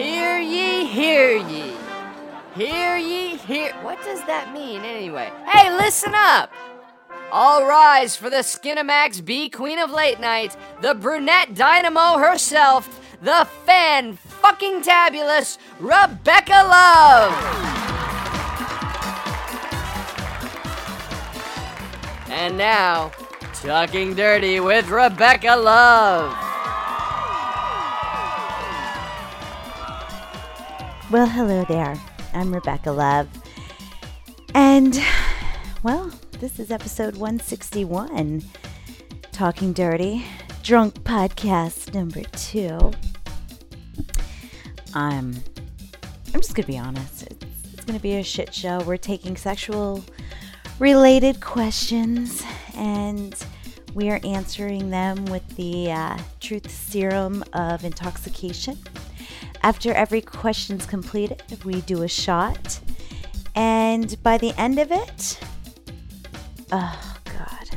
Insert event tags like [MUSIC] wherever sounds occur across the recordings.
Hear ye, hear ye. Hear ye, hear. What does that mean anyway? Hey, listen up! All rise for the Skinamax B Queen of Late Night, the brunette dynamo herself, the fan fucking tabulous Rebecca Love! And now, Talking Dirty with Rebecca Love. Well, hello there. I'm Rebecca Love. And, well, this is episode 161 Talking Dirty, Drunk Podcast number two. Um, I'm just going to be honest. It's, it's going to be a shit show. We're taking sexual related questions and we are answering them with the uh, truth serum of intoxication. After every question's completed, we do a shot. And by the end of it, oh God.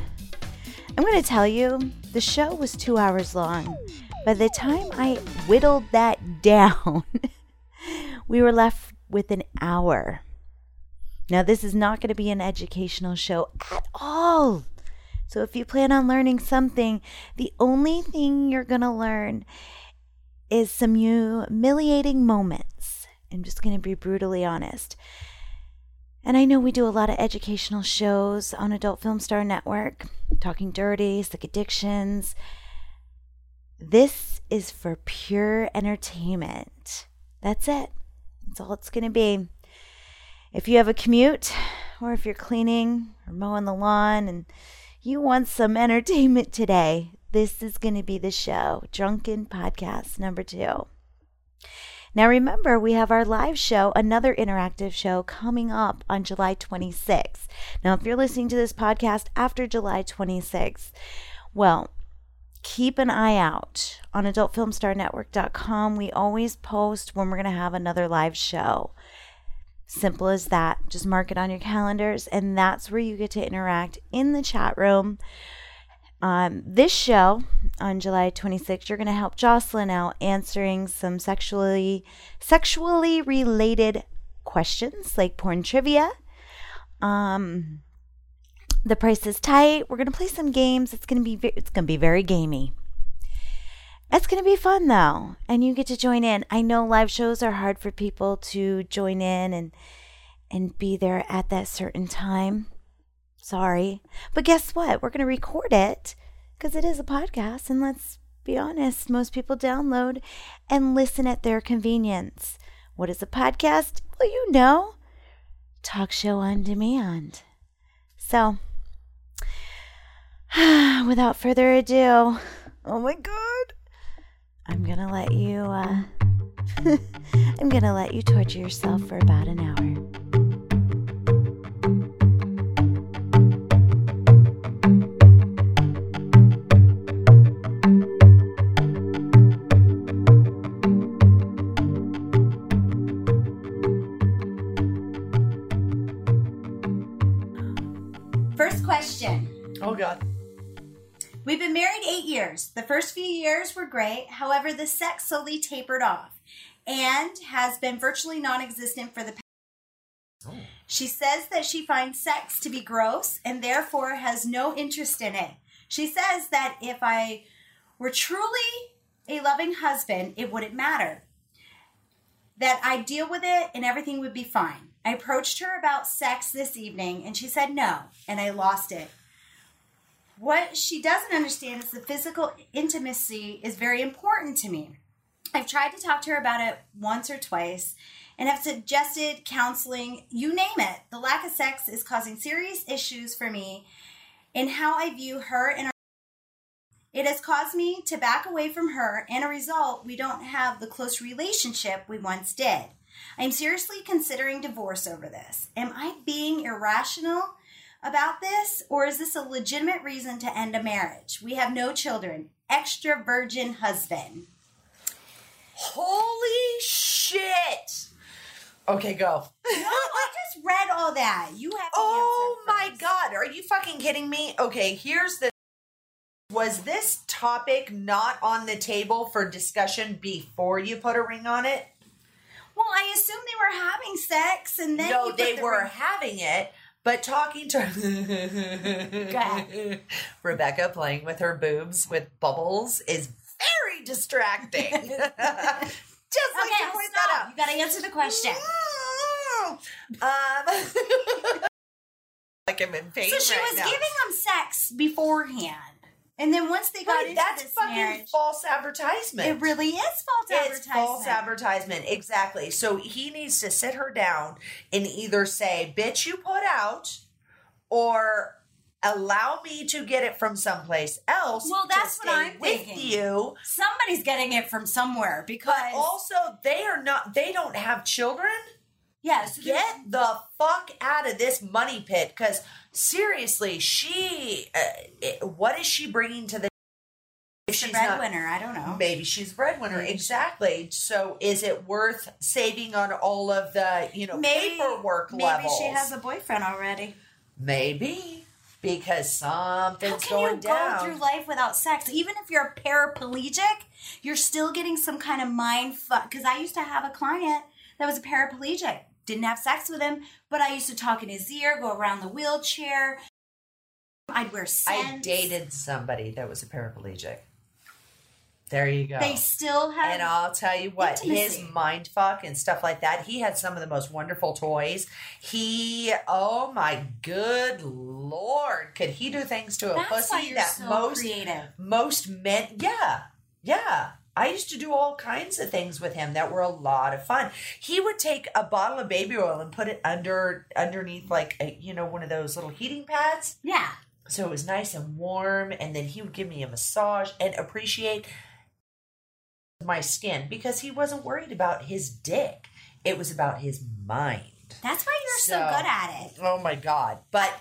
I'm going to tell you, the show was two hours long. By the time I whittled that [LAUGHS] down, we were left with an hour. Now, this is not going to be an educational show at all. So, if you plan on learning something, the only thing you're going to learn is some humiliating moments. I'm just going to be brutally honest. And I know we do a lot of educational shows on Adult Film Star Network, Talking Dirty, Sick Addictions. This is for pure entertainment. That's it. That's all it's going to be. If you have a commute, or if you're cleaning or mowing the lawn and you want some entertainment today, this is going to be the show Drunken Podcast number two. Now, remember, we have our live show, another interactive show coming up on July 26th. Now, if you're listening to this podcast after July 26th, well, keep an eye out on adultfilmstarnetwork.com. We always post when we're going to have another live show. Simple as that. Just mark it on your calendars, and that's where you get to interact in the chat room. Um, this show on July 26th, you're going to help Jocelyn out answering some sexually sexually related questions like porn trivia. Um, the price is tight. We're going to play some games. It's going to be it's going to be very gamey. It's going to be fun though, and you get to join in. I know live shows are hard for people to join in and and be there at that certain time. Sorry. But guess what? We're going to record it because it is a podcast and let's be honest, most people download and listen at their convenience. What is a podcast? Well, you know, talk show on demand. So, [SIGHS] without further ado, oh my god. I'm gonna let you, uh, [LAUGHS] I'm gonna let you torture yourself for about an hour. Oh God. We've been married eight years. The first few years were great. However, the sex slowly tapered off and has been virtually non existent for the past. Oh. She says that she finds sex to be gross and therefore has no interest in it. She says that if I were truly a loving husband, it wouldn't matter. That I'd deal with it and everything would be fine. I approached her about sex this evening and she said no, and I lost it. What she doesn't understand is the physical intimacy is very important to me. I've tried to talk to her about it once or twice and have suggested counseling, you name it. The lack of sex is causing serious issues for me in how I view her and our it has caused me to back away from her, and a result, we don't have the close relationship we once did. I'm seriously considering divorce over this. Am I being irrational about this, or is this a legitimate reason to end a marriage? We have no children. Extra virgin husband. Holy shit. Okay, go. No, I just read all that. You have. to Oh my god, are you fucking kidding me? Okay, here's the Was this topic not on the table for discussion before you put a ring on it? Well, I assume they were having sex, and then he no, they the were ring- having it, but talking to. Rebecca playing with her boobs with bubbles is very distracting. [LAUGHS] Just like Okay, to point stop. that You got to answer the question. Um, [LAUGHS] like I'm in pain So she right was now. giving them sex beforehand, and then once they got Right, into that's this fucking marriage, false advertisement. it really is false It's advertisement. false advertisement, exactly. So he needs to sit her down and either say, "Bitch, you put out," or allow me to get it from someplace else. Well, that's what I'm with thinking. you. Somebody's getting it from somewhere because But also, they are not. They don't have children. yes, Get the fuck out of this money pit. Because seriously, she. Uh, it- what is she bringing to the? If she's not- breadwinner. I don't know. Maybe she's a breadwinner. Maybe. Exactly. So is it worth saving on all of the, you know, Maybe paperwork maybe levels? she has a boyfriend already. Maybe. Because something's How something's can going you down. go through life without sex? Even if you're a paraplegic, you're still getting some kind of mind fuck. Because I used to have a client that was a paraplegic. Didn't have sex with him, but I used to talk in his ear, go around the wheelchair. I'd wear scents. I dated somebody that was a paraplegic. There you go. They still have. and I'll tell you what, Intimacy. his mind fuck and stuff like that. He had some of the most wonderful toys. He, oh my good lord, could he do things to a that's pussy that so most creative. most men yeah yeah i used to do all kinds of things with him that were a lot of fun he would take a bottle of baby oil and put it under underneath like a, you know one of those little heating pads Yeah. so it was nice and warm and then he would give me a massage and appreciate my skin because he wasn't worried about his dick it was about his mind That's why you're so, So- good at it. Oh my god! But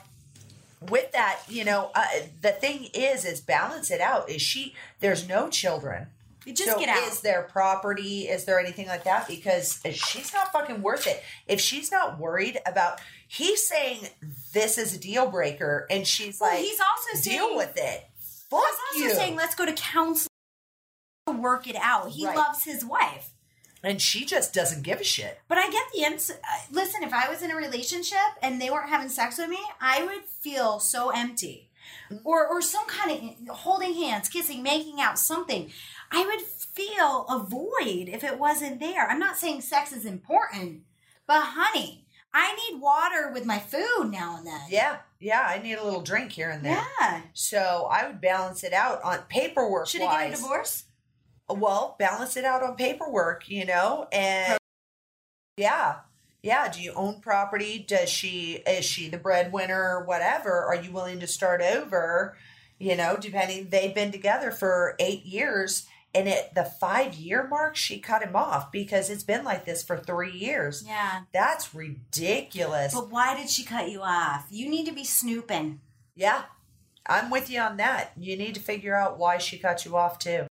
with that, you know, uh, the thing is, is balance it out. Is she? There's no children. You just so get out. Is there property? Is there anything like that? Because she's not fucking worth it. If she's not worried about, he's saying this is a deal breaker, and she's well, like, he's also saying, deal with it. Fuck He's also you. saying, let's go to counseling to work it out. He Right. loves his wife. and she just doesn't give a shit. But I get the ins. uh, Listen, if I was in a relationship and they weren't having sex with me, I would feel so empty, or or some kind of holding hands, kissing, making out, something. I would feel a void if it wasn't there. I'm not saying sex is important, but honey, I need water with my food now and then. Yeah, yeah. I need a little drink here and there. Yeah. So I would balance it out on paperwork. Should I get a divorce? well balance it out on paperwork you know and yeah yeah do you own property does she is she the breadwinner or whatever are you willing to start over you know depending they've been together for eight years and at the five year mark she cut him off because it's been like this for three years Yeah. that's ridiculous But why did she cut you off? You need to be snooping. yeah i'm with you on that you need to figure out why she cut you off too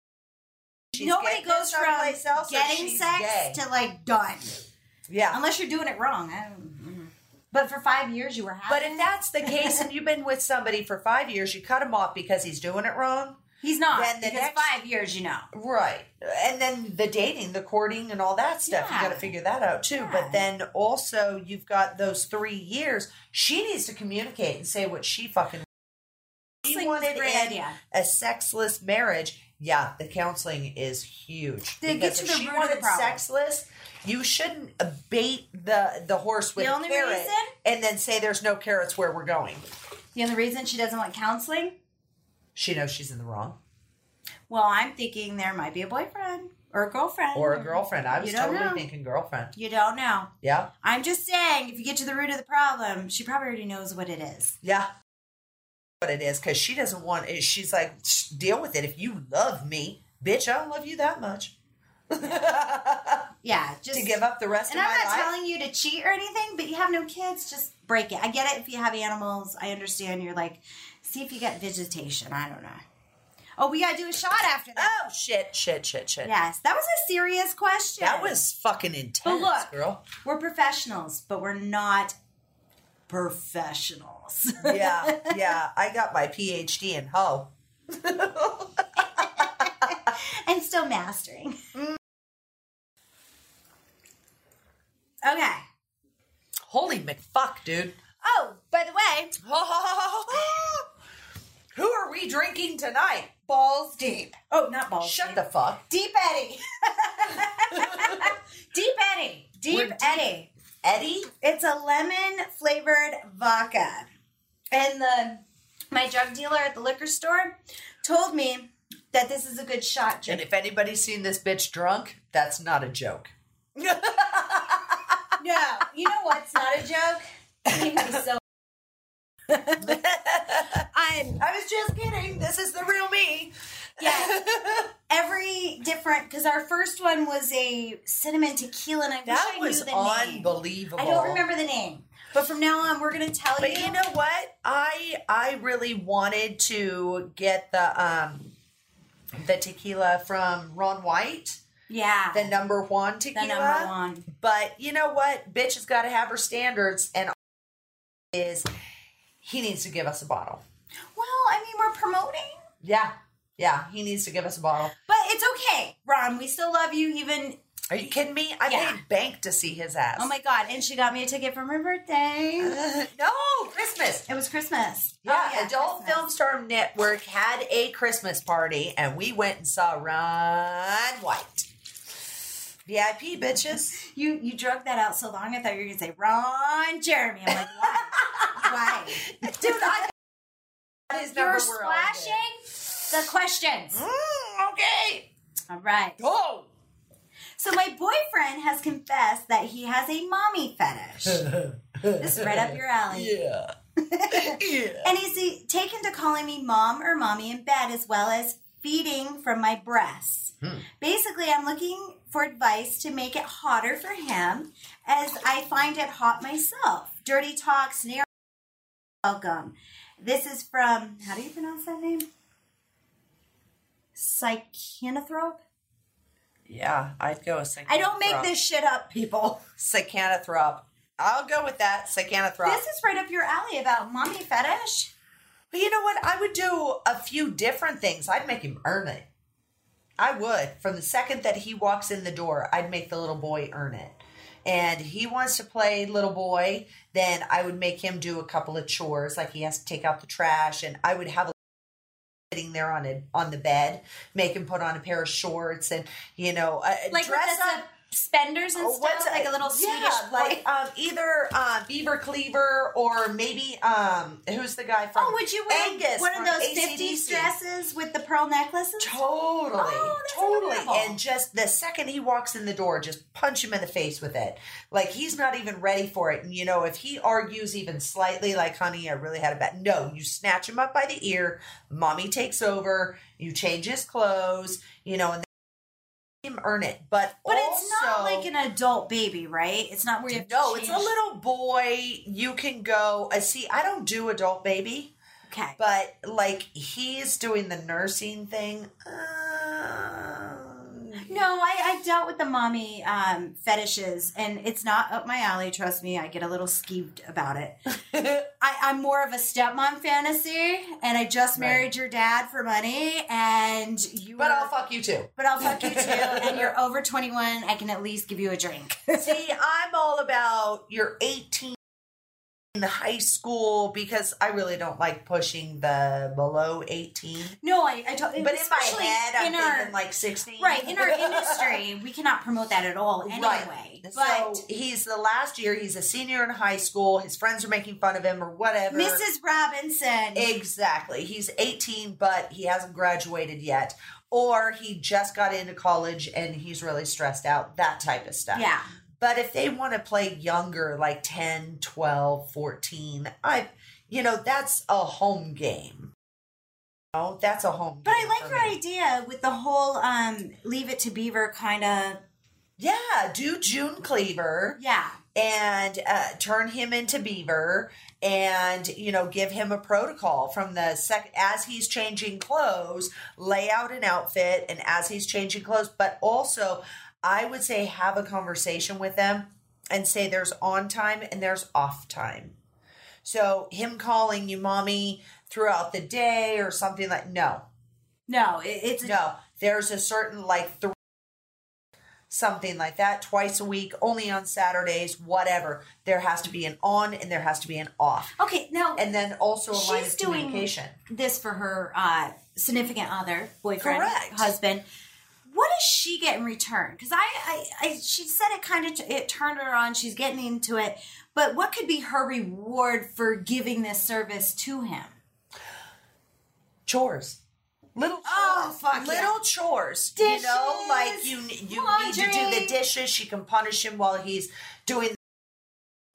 She's Nobody goes from getting sex gay. to like done. yeah Unless you're doing it wrong. I don't, mm. but for five years you were having But if that's the case and you've been with somebody for five years, you cut him off because he's doing it wrong. He's not, then the next- five years, you know. Right. And then the dating, the courting, and all that stuff, Yeah. you got to figure that out too. Yeah. But then also, you've got those three years. She needs to communicate and say what she fucking she a wanted a sexless marriage. Yeah, the counseling is huge. Get Because to if the she root of the wanted sexless, you shouldn't bait the the horse with The only carrot reason- and then say there's no carrots where we're going. The only reason she doesn't want counseling, She knows she's in the wrong. well, I'm thinking there might be a boyfriend or a girlfriend. Or a girlfriend. I was totally know. thinking girlfriend. You don't know. Yeah. I'm just saying, if you get to the root of the problem, she probably already knows what it is. Yeah. What it is, because she doesn't want it. She's like, deal with it. If you love me, bitch, I don't love you that much. Yeah, [LAUGHS] just to give up the rest And I'm not life. telling you to cheat or anything, but you have no kids, just break it. I get it if you have animals. I understand you're like, see if you get vegetation. I don't know. Oh, we gotta do a shot after that. oh shit, shit, shit, shit. Yes, that was a serious question. That was fucking intense, but look. girl. We're professionals, but we're not professionals. Yeah, [LAUGHS] yeah. I got my PhD in hoe. [LAUGHS] and still mastering. Mm. Okay. Holy McFuck, dude. Oh, by the way, [LAUGHS] oh. Who are we drinking tonight? Balls deep. oh, not balls. Shut deep. the fuck. Deep Eddy. [LAUGHS] Deep Eddy. Deep We're. Eddy. Eddy? It's a lemon flavored vodka. And the my drug dealer at the liquor store told me that this is a good shot And if anybody's seen this bitch drunk, that's not a joke. [LAUGHS] No, you know what's not a joke? [LAUGHS] He was so I'm I was just kidding. This is the real me. yeah. [LAUGHS] Every different because our first one was a cinnamon tequila, and I That wish was I knew the name. unbelievable. I don't remember the name, but from now on, we're gonna tell But you. you know what? I I really wanted to get the um the tequila from Ron White, yeah, the Number Juan the tequila. Number Juan. But you know what? Bitch has got to have her standards, and is he needs to give us a bottle. Well, I mean, we're promoting. Yeah, yeah, he needs to give us a bottle. But it's okay, Ron. We still love you, even. Are you kidding me? I Yeah. paid bank to see his ass. Oh my god! And she got me a ticket for my birthday. Uh, no, Christmas. It was Christmas. Yeah, Oh, Adult Christmas. Film Star Network had a Christmas party, and we went and saw Ron White. VIP bitches. You you drug that out so long. I thought you were gonna say Ron Jeremy. I'm like, why? [LAUGHS] why? Dude, I his number You're were all good. splashing the questions. Mm, okay. All right. Go. So my boyfriend has confessed that he has a mommy fetish. [LAUGHS] this is right up your alley. Yeah. [LAUGHS] yeah. And he's uh, taken to calling me mom or mommy in bed as well as feeding from my breasts. Basically, I'm looking for advice to make it hotter for him as I find it hot myself. Dirty talk, snare. Welcome. This is from, how do you pronounce that name? Psychanathrope? Yeah, I'd go with I don't make this shit up, people. Psychanathrop. I'll go with that. Psychanathrop. This is right up your alley about mommy fetish. But you know what? I would do a few different things. I'd make him earn it. I would. From the second that he walks in the door, I'd make the little boy earn it. And he wants to play little boy, then I would make him do a couple of chores, like he has to take out the trash, and I would have a sitting there on a on the bed, make him put on a pair of shorts, and you know, uh, Like dress up. Suspenders and Oh, stuff, what's like a little yeah, Swedish boy. like um, either uh, Beaver Cleaver or maybe um, who's the guy from? Oh, would you wear Angus one of those AC/DC. 50s dresses with the pearl necklaces? Totally, Oh, totally. adorable. And just the second he walks in the door, just punch him in the face with it. Like he's not even ready for it. And you know, if he argues even slightly, like, honey, I really had a bad. No, you snatch him up by the ear. Mommy takes over. You change his clothes. You know, and then him earn it. But But also, it's not like an adult baby, right? It's not where you no, it's a little boy. You can go. Uh, see, I don't do adult baby, Okay. but like he's doing the nursing thing. Um, No, I, I dealt with the mommy um, fetishes, and it's not up my alley. Trust me, I get a little skeeved about it. [LAUGHS] I, I'm more of a stepmom fantasy, and I just married your dad for money, and you. but were- I'll fuck you too. But I'll fuck you too, [LAUGHS] and you're over 21. I can at least give you a drink. See, I'm all about you're 18 in high school because I really don't like pushing the below 18. no, I, I told. But in my head, I'm our- thinking like 16. Right, in our [LAUGHS] industry, we cannot promote that at all anyway. But so he's the last year, he's a senior in high school. His friends are making fun of him or whatever. Mrs. Robinson, Exactly. He's 18, but he hasn't graduated yet. Or he just got into college and he's really stressed out, that type of stuff. yeah, But if they want to play younger, like 10, 12, 14, I, you know, that's a home game. Oh, that's a home but. I like your me. idea with the whole um, "Leave It to Beaver" kind of. Yeah, do June Cleaver. Yeah, and uh, turn him into Beaver, and you know, give him a protocol from the sec as he's changing clothes, lay out an outfit, and as he's changing clothes. But also, I would say have a conversation with them and say there's on time and there's off time. So him calling you mommy throughout the day or something like no, no, it, it's no. There's a certain like three something like that, twice a week, only on Saturdays, whatever. There has to be an on and there has to be an off. Okay, now And then also a line she's of doing communication. this for her uh, significant other, boyfriend, Correct. husband. What does she get in return? Because I, I, I, she said it kind of it turned her on. She's getting into it, but what could be her reward for giving this service to him? chores. Little oh, chores. Oh, fuck Little yeah. chores. You know, like you you need to do the dishes. She can punish him while he's doing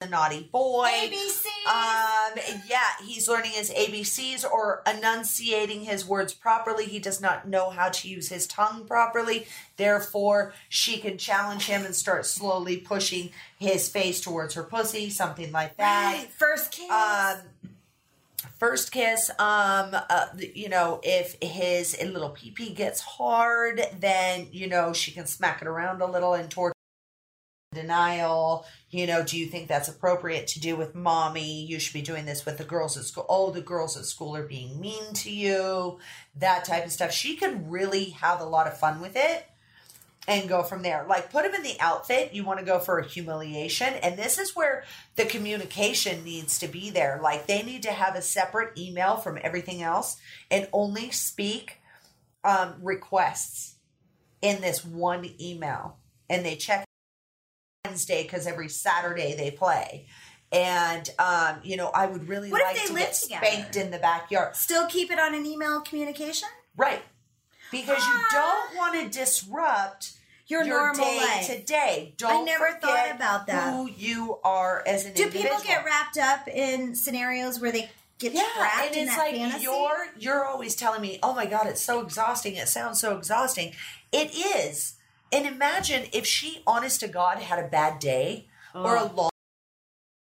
the naughty boy. ABCs. Um, yeah, he's learning his ABCs or enunciating his words properly. He does not know how to use his tongue properly. Therefore, she can challenge him and start slowly pushing his face towards her pussy, something like that. Right, first kiss. Um, first kiss. Um, uh, you know, if his little pee pee gets hard, then you know she can smack it around a little and torture. Denial, you know, do you think that's appropriate to do with mommy? You should be doing this with the girls at school. Oh, the girls at school are being mean to you, that type of stuff. She could really have a lot of fun with it and go from there. Like put him in the outfit. You want to go for a humiliation. And this is where the communication needs to be there. Like they need to have a separate email from everything else and only speak um, requests in this one email. And they check Wednesday because every Saturday they play. And um, you know, I would really What if they to live get together? spanked in the backyard. Still keep it on an email communication. Right. Because you Ah. don't want to disrupt Your, normal day life. to day. Don't never forget thought about that. Who you are as an Do individual. people get wrapped up in scenarios where they get yeah, trapped and in it's that like fantasy? you're you're always telling me, "Oh my god, it's so exhausting. It sounds so exhausting." It is. And imagine if she, honest to God, had a bad day or a oh. long,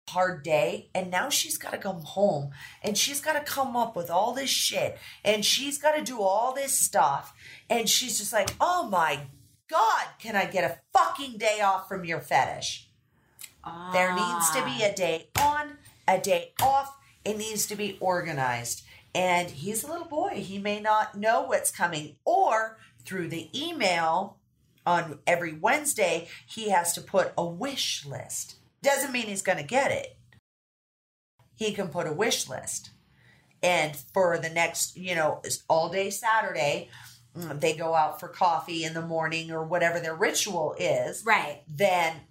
hard day, and now she's got to come home and she's got to come up with all this shit and she's got to do all this stuff, and she's just like, "Oh my God, can I get a fucking day off from your fetish?" There needs to be ah. a day on, a day off. It needs to be organized. And he's a little boy. He may not know what's coming. Or through the email on every Wednesday, he has to put a wish list. Doesn't mean he's going to get it. He can put a wish list. And for the next, you know, all day Saturday, mm, they go out for coffee in the morning or whatever their ritual is right. then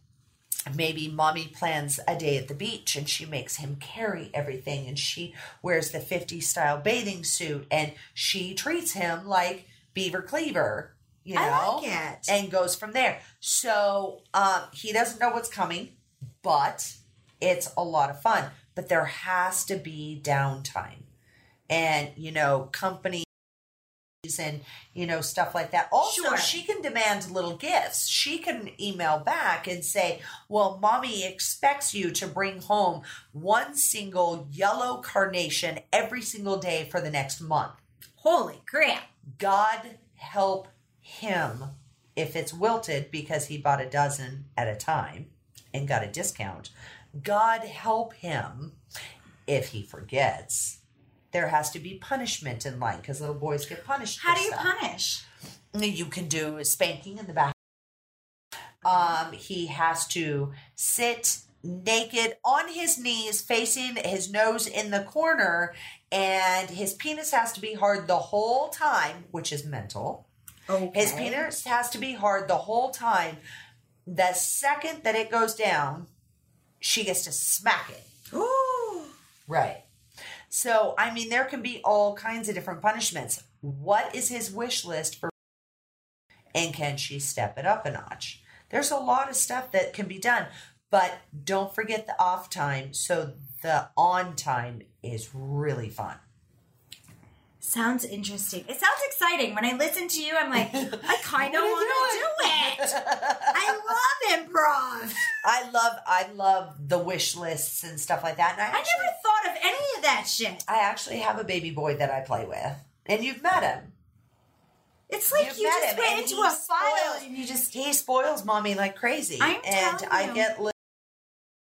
maybe mommy plans a day at the beach and she makes him carry everything and she wears the 50s style bathing suit and she treats him like beaver cleaver you know like it. and goes from there so um, he doesn't know what's coming but it's a lot of fun but there has to be downtime and you know company and you know stuff like that also Sure. she can demand little gifts she can email back and say well mommy expects you to bring home one single yellow carnation every single day for the next month Holy crap. god help him if it's wilted because he bought a dozen at a time and got a discount god help him if he forgets there has to be punishment in life because little boys get punished How do you stuff. punish? You can do spanking in the back. Um, he has to sit naked on his knees, facing his nose in the corner, and his penis has to be hard the whole time, which is mental. Okay. His penis has to be hard the whole time. The second that it goes down, she gets to smack it. Ooh. Right. So, I mean, there can be all kinds of different punishments. What is his wish list for? And can she step it up a notch? There's a lot of stuff that can be done, but don't forget the off time. So, the on time is really fun. Sounds interesting. It sounds exciting. When I listen to you, I'm like, [LAUGHS] I kind of want to do it. I [LAUGHS] love improv. I love, I love the wish lists and stuff like that. And I I never thought of any of that shit. I actually have a baby boy that I play with, and you've met him. It's like You've you just went into a file and you just he spoils mommy like crazy. I'm and I you. get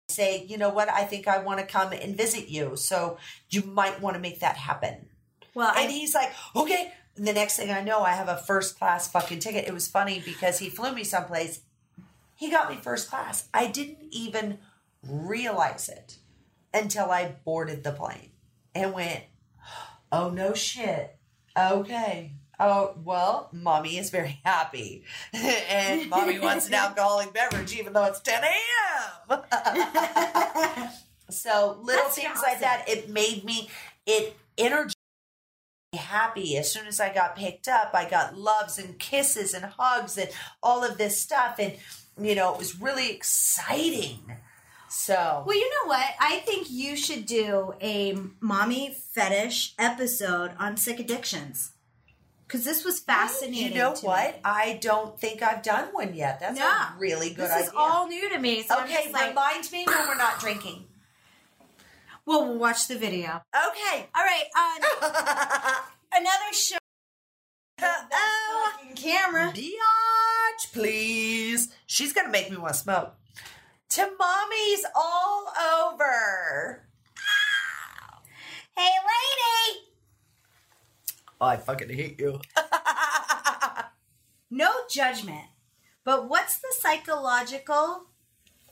say, you know what, I think I want to come and visit you. So you might want to make that happen. Well. And I, he's like, okay. And the next thing I know, I have a first class fucking ticket. It was funny because he flew me someplace He got me first class. I didn't even realize it until I boarded the plane and went, oh no shit. Okay. Oh, well, mommy is very happy. [LAUGHS] and mommy wants an [LAUGHS] alcoholic beverage even though it's 10 a.m. [LAUGHS] so little That's things awesome. like that, it made me, it energized happy. As soon as I got picked up, I got loves and kisses and hugs and all of this stuff. And, you know, it was really exciting. So, Well, you know what? I think you should do a mommy fetish episode on sick addictions. Because this was fascinating. you know what? me. I don't think I've done one yet. That's Yeah. a really good This idea. is all new to me. So okay, like, remind me when we're not drinking. well, we'll watch the video. Okay. All right, um, [LAUGHS] another show. oh, Fucking camera. biatch, please. She's gonna make me want to smoke. To mommy's all over. Hey, lady. Oh, I fucking hate you. [LAUGHS] No judgment. But what's the psychological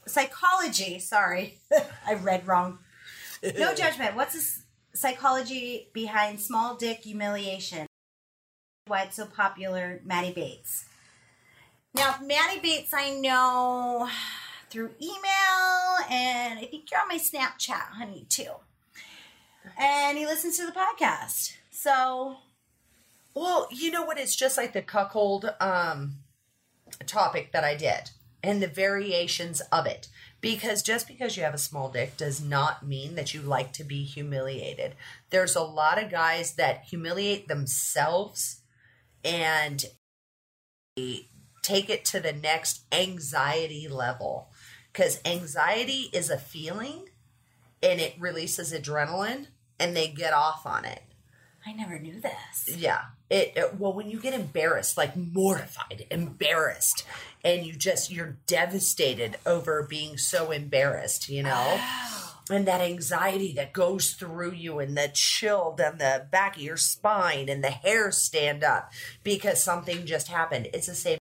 psychology? Sorry, [LAUGHS] I read wrong. No [LAUGHS] judgment. What's the s- psychology behind small dick humiliation? Why it's so popular, Maddie Bates. Now, Maddie Bates, I know through email, and I think you're on my Snapchat, honey, too. And he listens to the podcast. So, Well, you know what? It's just like the cuckold um, topic that I did and the variations of it. Because just because you have a small dick does not mean that you like to be humiliated. There's a lot of guys that humiliate themselves and take it to the next anxiety level. Because anxiety is a feeling and it releases adrenaline and they get off on it. I never knew this. Yeah. It, it well when you get embarrassed, like mortified, embarrassed, and you just you're devastated over being so embarrassed, you know? Oh. And that anxiety that goes through you and the chill down the back of your spine and the hairs stand up because something just happened. It's the same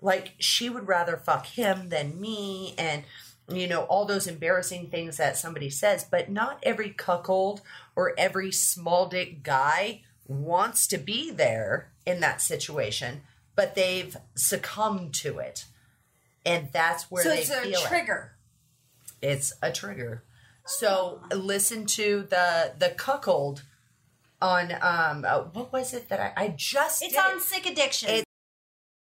like she would rather fuck him than me and you know all those embarrassing things that somebody says but not every cuckold or every small dick guy wants to be there in that situation but they've succumbed to it and that's where so it's a feel it trigger. it's a trigger. So listen to the the cuckold on um uh, what was it that I, I just It's did on sick addiction,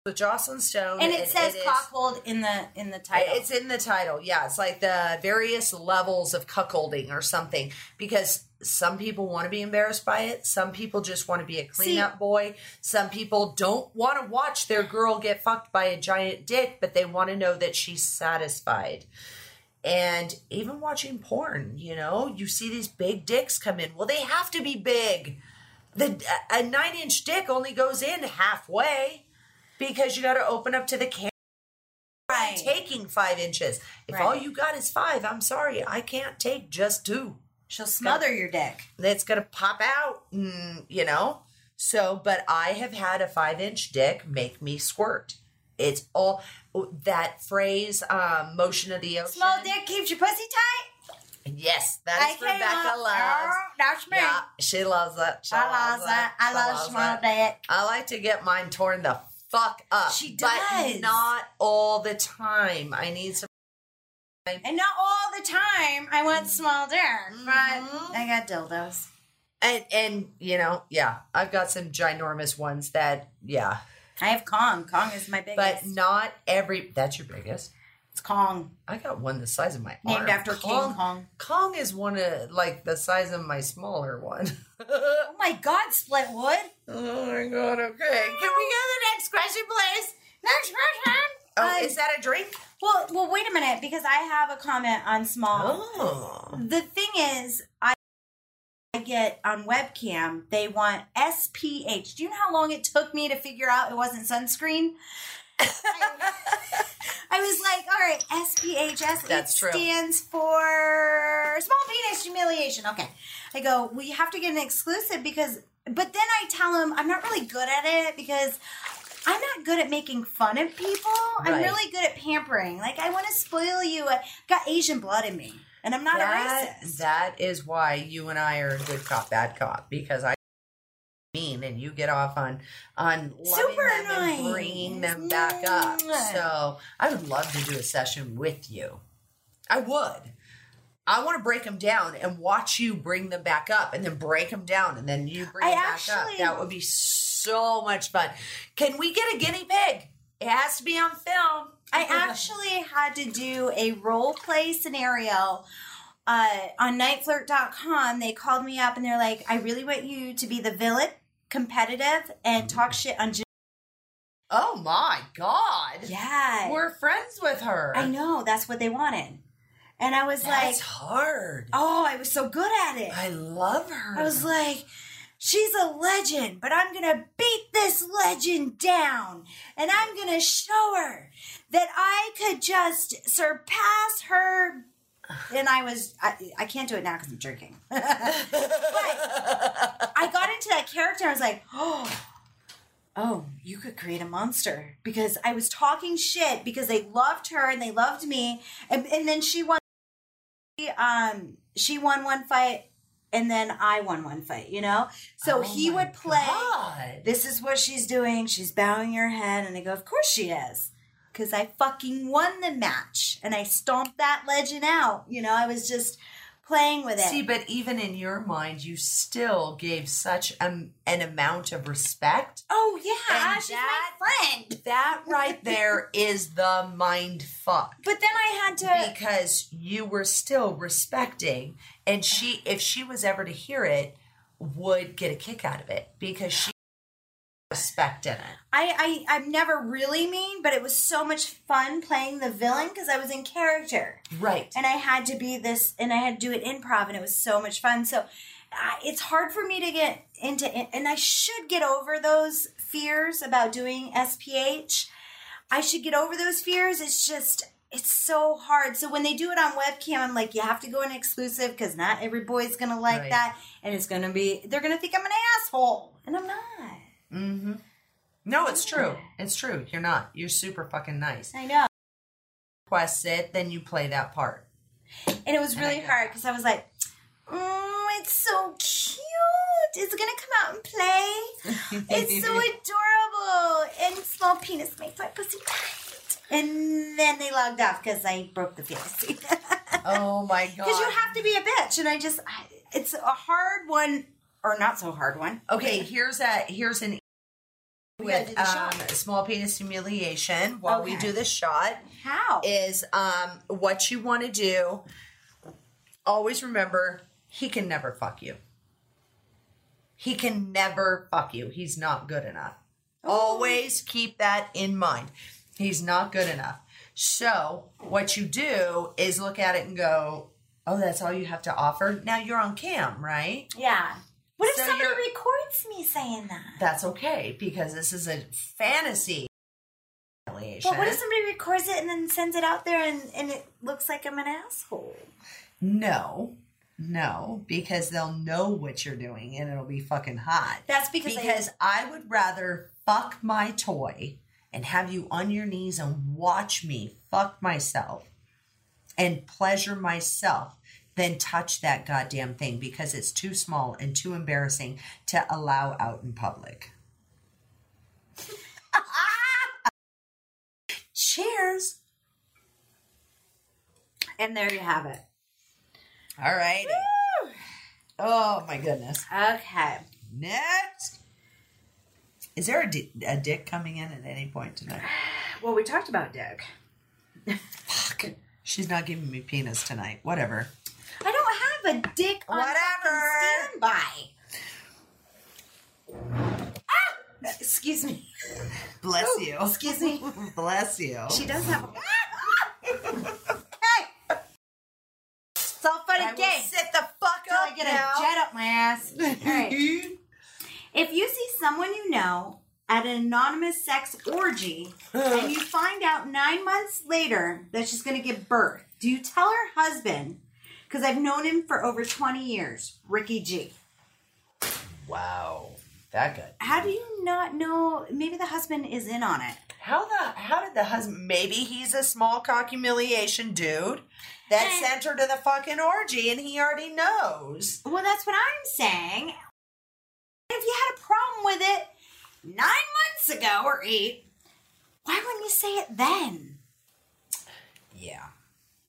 with Jocelyn Stone and it, says cockhold in the in the title. It's in the title. Yeah, it's like the various levels of cuckolding or something because some people want to be embarrassed by it. Some people just want to be a cleanup boy. Some people don't want to watch their girl get fucked by a giant dick, but they want to know that she's satisfied. And even watching porn, you know, you see these big dicks come in. Well, they have to be big. The a nine inch dick only goes in halfway because you got to open up to the camera right. taking five inches. If Right. all you got is five, I'm sorry, I can't take just two. She'll smother your dick. It's gonna pop out, mm, you know. So, but I have had a five inch dick make me squirt. It's all that phrase, um, motion of the ocean. Small dick keeps your pussy tight. Yes, that I came Rebecca loves. Oh, that's me. Yeah, she loves it. She I loves love that. I She love loves small dick. I like to get mine torn the fuck up. She does. but not all the time. I need some. And not all the time I want small dick, Mhm. but I got dildos. And and you know, yeah, I've got some ginormous ones that yeah, I have Kong. Kong is my biggest. but not every. That's your biggest. It's Kong, I got one the size of my named arm. after King Kong. Kong is one of like the size of my smaller one. Oh my God, split wood. oh my god! Okay, can we go to the next question, please? Next question. Oh, Um, is that a drink? Well, well, wait a minute because I have a comment on small. Oh, The thing is, I I get on webcam. They want SPH. Do you know how long it took me to figure out it wasn't sunscreen? I, I was like, all right, SPH. That's it true. stands for small penis humiliation. Okay. I go, well, you have to get an exclusive because, but then I tell them I'm not really good at it because I'm not good at making fun of people. I'm really good at pampering. Like I want to spoil you. I got Asian blood in me, and I'm not that, a racist. that is why you and I are good cop, bad cop because I mean and you get off on on loving Super them and bringing them back up. So I would love to do a session with you. I would. I want to break them down and watch you bring them back up, and then break them down, and then you bring I them back actually- up. That would be so much fun. Can we get a guinea pig? It has to be on film. I [LAUGHS] actually had to do a role play scenario uh, on niteflirt.com. They called me up and they're like, I really want you to be the villain, competitive, and talk shit on Jim. Oh my god! Yeah. We're friends with her. I know. That's what they wanted. And I was That's like, "It's hard. oh, I was so good at it. I love her. I was like, she's a legend, but I'm going to beat this legend down. And I'm going to show her that I could just surpass her. And I was, I, I can't do it now because I'm drinking. [LAUGHS] but I got into that character. I was like, oh, [GASPS] oh, you could create a monster because I was talking shit because they loved her and they loved me. And, and then she won, um, she won one fight and then I won one fight, you know? So Oh he would play, God. this is what she's doing. She's bowing her head. And I go, of course she is. Because I fucking won the match and I stomped that legend out. You know, I was just playing with it. See, but even in your mind, you still gave such um, an amount of respect. oh, yeah, And she's that- my friend. That right there is the mind fuck. But then I had to. because you were still respecting, and she, if she was ever to hear it, would get a kick out of it because she respect in it. I, I I'm never really mean, but it was so much fun playing the villain because I was in character Right. and I had to be this and I had to do it improv and it was so much fun. So uh, it's hard for me to get into it, and I should get over those fears about doing SPH. I should get over those fears. It's just it's so hard. So when they do it on webcam, I'm like, you have to go in exclusive because not every boy's gonna like Right. that, and it's gonna be they're gonna think I'm an asshole, and I'm not. Mm-hmm. No, it's true. It's true. You're not. You're super fucking nice. I know. Request it, then you play that part. And it was really hard because I was like, mm, it's so cute. It's going to come out and play. It's so [LAUGHS] adorable. And small penis makes my pussy tight. And then they logged off because I broke the fantasy. [LAUGHS] Oh my [LAUGHS] god. Because you have to be a bitch. And I just, I, it's a hard one, or not so hard one. Okay, here's a here's an with um, small penis humiliation while we do the shot How? is um what you want to do. Always remember he can never fuck you. He can never fuck you. He's not good enough. Always keep that in mind. He's not good enough. So, what you do is look at it and go, "Oh, that's all you have to offer." Now you're on cam, right? yeah. What if So somebody records me saying that? that's okay because this is a fantasy. But what if somebody records it and then sends it out there and, and it looks like I'm an asshole? no, no, because they'll know what you're doing and it'll be fucking hot. That's because, I- Because I would rather fuck my toy and have you on your knees and watch me fuck myself and pleasure myself than touch that goddamn thing because it's too small and too embarrassing to allow out in public. [LAUGHS] Cheers. and there you have it. All right. Oh my goodness. Okay. Next. Is there a dick coming in at any point tonight? [SIGHS] Well, we talked about Dick. Fuck. She's not giving me penis tonight. Whatever. I don't have a dick on Whatever. standby. Ah! Excuse me. Bless you. Excuse me. [LAUGHS] Bless you. She does have a. hey! It's all fun and games. sit the fuck Till up I get now. a jet up my ass. [LAUGHS] All right. If you see someone you know at an anonymous sex orgy and [LAUGHS] you find out nine months later that she's going to give birth, do you tell her husband? Because I've known him for over 20 years, Ricky G. wow. that good. How do you not know? Maybe the husband is in on it. How the how did the husband? Maybe he's a small cock humiliation dude that Eh. sent her to the fucking orgy, and he already knows. Well, that's what I'm saying. If you had a problem with it nine months ago or eight, why wouldn't you say it then? Yeah.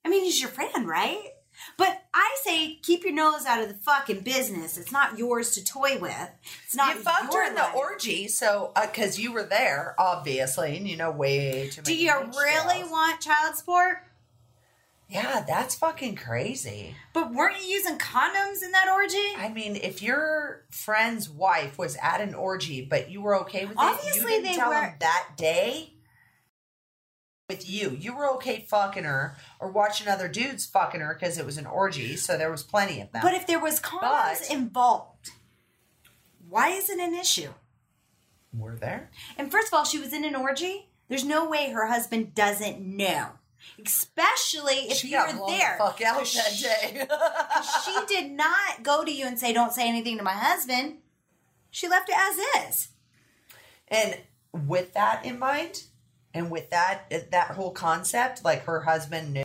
I mean, he's your friend, right? But I say keep your nose out of the fucking business. It's not yours to toy with. It's not You fucked her in the life. orgy, so uh, because you were there, obviously, and you know way too much. Do you really tales. want child support? Yeah, that's fucking crazy. But weren't you using condoms in that orgy? I mean, if your friend's wife was at an orgy, but you were okay with it, Obviously they were- him that day. With you, you were okay fucking her or watching other dudes fucking her because it was an orgy, so there was plenty of them. But if there was condoms But- involved, why is it an issue? were there? And first of all, she was in an orgy. There's no way her husband doesn't know. Especially if she you're got blown there. the fuck out that day. [LAUGHS] she did not go to you and say, Don't say anything to my husband. She left it as is. And with that in mind, and with that that whole concept, like her husband knew,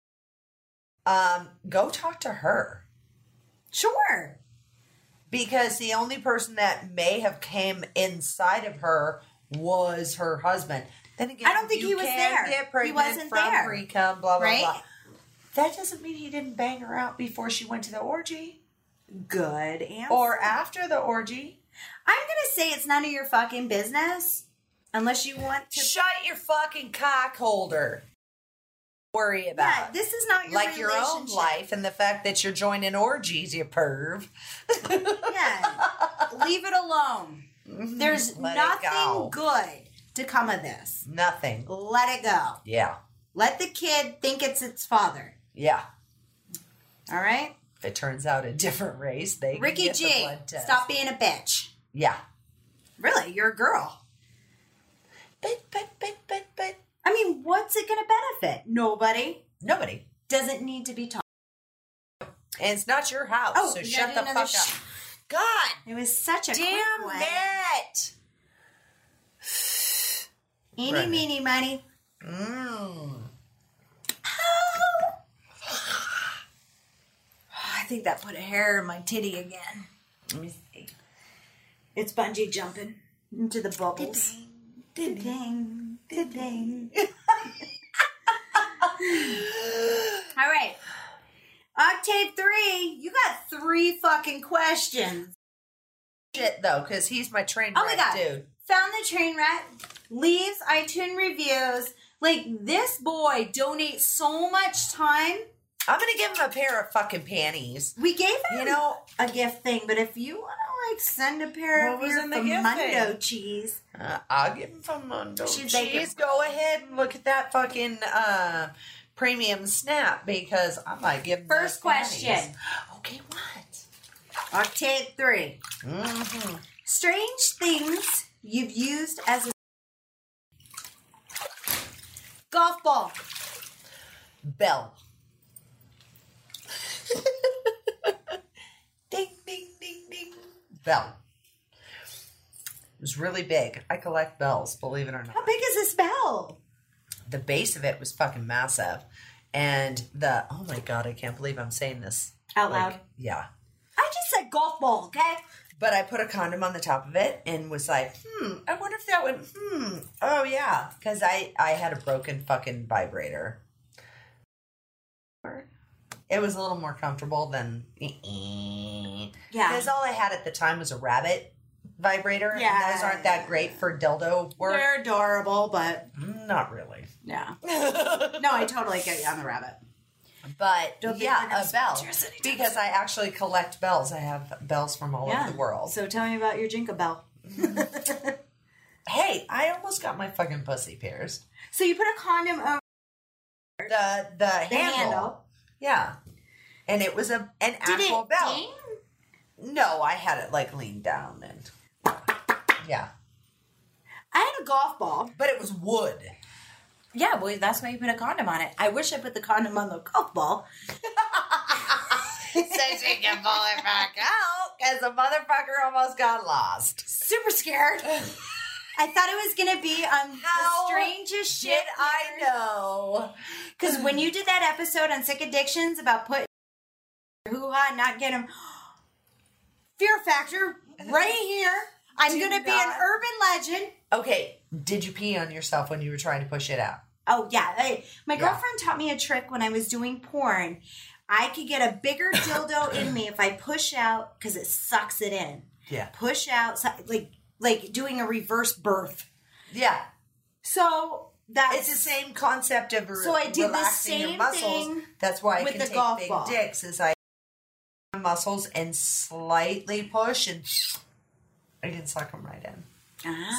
um, go talk to her Sure. because the only person that may have came inside of her was her husband. Then again, I don't think he was there. Get He wasn't from there. pre-cum, blah blah Right? blah. That doesn't mean he didn't bang her out before she went to the orgy Good answer. or after the orgy. I'm gonna say it's none of your fucking business unless you want to Shut your fucking cock holder. Worry about. Yeah, this is not your like your own life and the fact that you're joining orgies, you perv. Yeah. [LAUGHS] Leave it alone. Mm-hmm. There's Let it nothing go. good to come of this. Nothing. Let it go. Yeah. Let the kid think it's its father. Yeah. All right? If it turns out a different race, they Ricky G, blood test. stop being a bitch. Yeah. Really, you're a girl. But but but but but I mean, what's it going to benefit? Nobody. nobody. Doesn't need to be taught. And it's not your house, Oh, so we shut gotta the fuck another up. God It was such a damn quick one. it. Eeny, Right. meeny, money. Mm. [SIGHS] I think that put a hair in my titty again. Let me see. It's bungee jumping into the bubbles. Ding, [LAUGHS] ding. All right. Octave three, you got three fucking questions. Shit though, because he's my train Oh my god. dude. Found the train wreck, leaves iTunes reviews. Like this boy donates so much time. I'm gonna give him a pair of fucking panties. We gave him You know, a gift thing, but if you want to like send a pair What of was your in the gift Famundo cheese, Uh, I'll give him some Mondo cheese. like- Go ahead and look at that fucking uh, premium snap because I might give him First those panties. question. Okay, what? Octave three. Mm-hmm. Strange things you've used as a golf ball. Bell. [LAUGHS] ding, ding, ding, ding. Bell. It was really big. I collect bells, believe it or not. How big is this bell? the base of it was fucking massive. And the oh my god, I can't believe I'm saying this Out Like, loud. Yeah. I just said golf ball, okay? But I put a condom on the top of it and was like, hmm, I wonder if that would, hmm, oh yeah, because I I had a broken fucking vibrator. It was a little more comfortable than eh. Yeah. because all I had at the time was a rabbit vibrator. Yeah. and those aren't that great for dildo work. They're adorable, but Not really. yeah. [LAUGHS] No, I totally get you on the rabbit. But Don't yeah, a bell sponsor us anytime because I actually collect bells. I have bells from all over the world. So tell me about your Jinka bell. [LAUGHS] hey, I almost got my fucking pussy pierced. So you put a condom over The the, the handle, handle. Yeah, and it was a an Did actual it bell. ding? No, I had it like leaned down and yeah, I had a golf ball. but it was wood. Yeah, boy, that's why you put a condom on it. I wish I put the condom on the golf ball. [LAUGHS] so she can pull it back out because the motherfucker almost got lost. super scared. [LAUGHS] I thought it was gonna be um How the strangest shit. I know? Because when you did that episode on sick addictions about putting hoo ha and not get him, [GASPS] fear factor right here. I'm Do gonna be an urban legend. Okay, did you pee on yourself when you were trying to push it out? Oh yeah, I- my Yeah. girlfriend taught me a trick when I was doing porn. I could get a bigger dildo in me if I push out because it sucks it in. Yeah. Push out, so- like like doing a reverse birth. Yeah. So that It's the same concept of So I did the same muscles. thing That's why I with can the take golf big ball. dicks. Is I muscles and slightly push and I can suck them right in.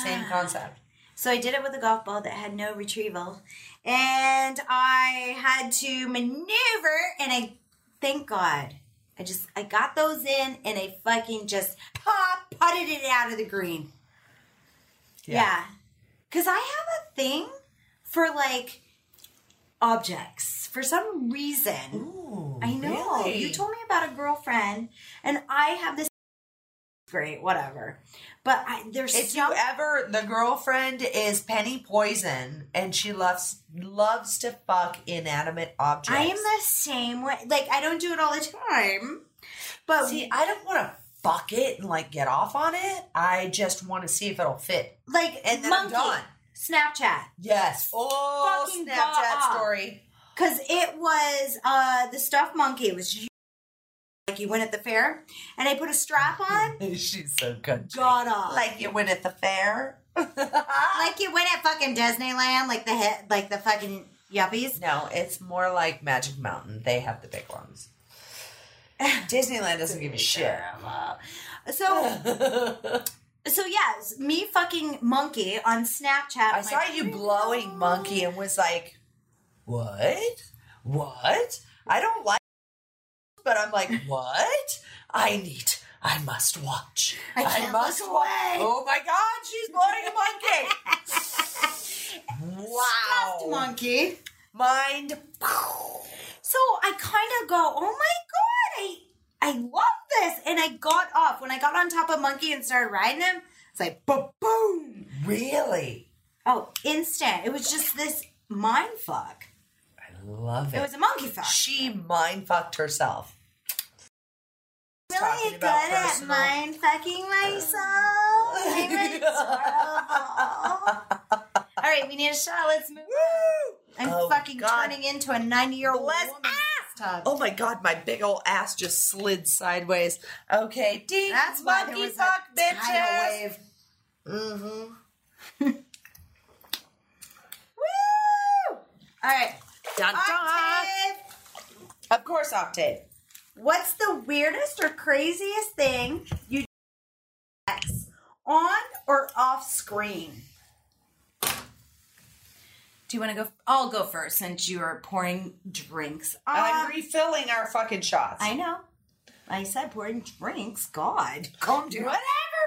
Same Ah. concept. So I did it with a golf ball that had no retrieval, and I had to maneuver, and I thank God. I just I got those in, and I fucking just pop putted it out of the green. Yeah. Because I have a thing for like objects for some reason. Ooh, I know. really? You told me about a girlfriend, and I have this. Great, whatever. But I, there's If some. you ever, the girlfriend is Penny Poison, and she loves loves to fuck inanimate objects. I am the same way. Like I don't do it all the time, but See, I don't want to fuck it and like get off on it. I just want to see if it'll fit. like And then I'm monkey done. Snapchat Yes. Oh, Fucking Snapchat story. because it was uh the stuffed monkey. It was like you went at the fair, and I put a strap on. [LAUGHS] She's so country. got off uh, Like you went at the fair. [LAUGHS] like you went at fucking Disneyland, like the hit, like the fucking yuppies. no, it's more like Magic Mountain. They have the big ones. [LAUGHS] Disneyland doesn't give a shit. So so yes, me fucking monkey on Snapchat. I saw like, you blowing monkey and was like, "What? What? I don't like." But I'm like, "What? I need. I must watch. I can't must watch. away." Oh my God, she's blowing a monkey. [LAUGHS] wow, Stuffed monkey. mind. So I kind of go, oh my god, I I love this, and I got off when I got on top of monkey and started riding him. It's like boom, boom. Really, Oh, instant. It was just this mind fuck. I love It it. was a monkey fuck. she mind fucked herself. really good about at mind fucking myself. [LAUGHS] [LAUGHS] All right, we need a shot. Let's move. on. I'm Oh, fucking God. turning into a 90 year old woman. tub. Oh my god, my big old ass just slid sideways. Okay, ding, That's monkey fuck, bitches. Mm-hmm. Woo! [LAUGHS] All right. Dun, dun. Octave. Of course, Octave. What's the weirdest or craziest thing you do sex on or off screen? Do you want to go? I'll go first since you are pouring drinks. I'm Um, refilling our fucking shots. I know. I said pouring drinks. God, calm down. Whatever,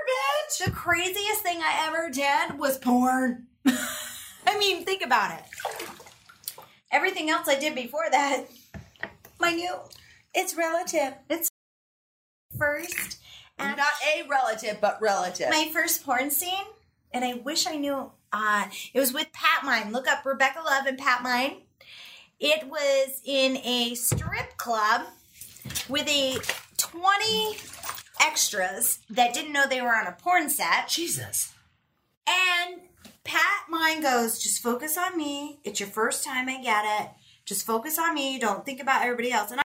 bitch. The craziest thing I ever did was porn. [LAUGHS] I mean, think about it. Everything else I did before that, my new It's relative. It's first, and Not a relative, but relative. my first porn scene, and I wish I knew. Uh, it was with Pat Myne. Look up Rebecca Love and Pat Myne. It was in a strip club with a 20 extras that didn't know they were on a porn set. Jesus. And Pat Myne goes, just focus on me. It's your first time, I get it. Just focus on me. Don't think about everybody else. And I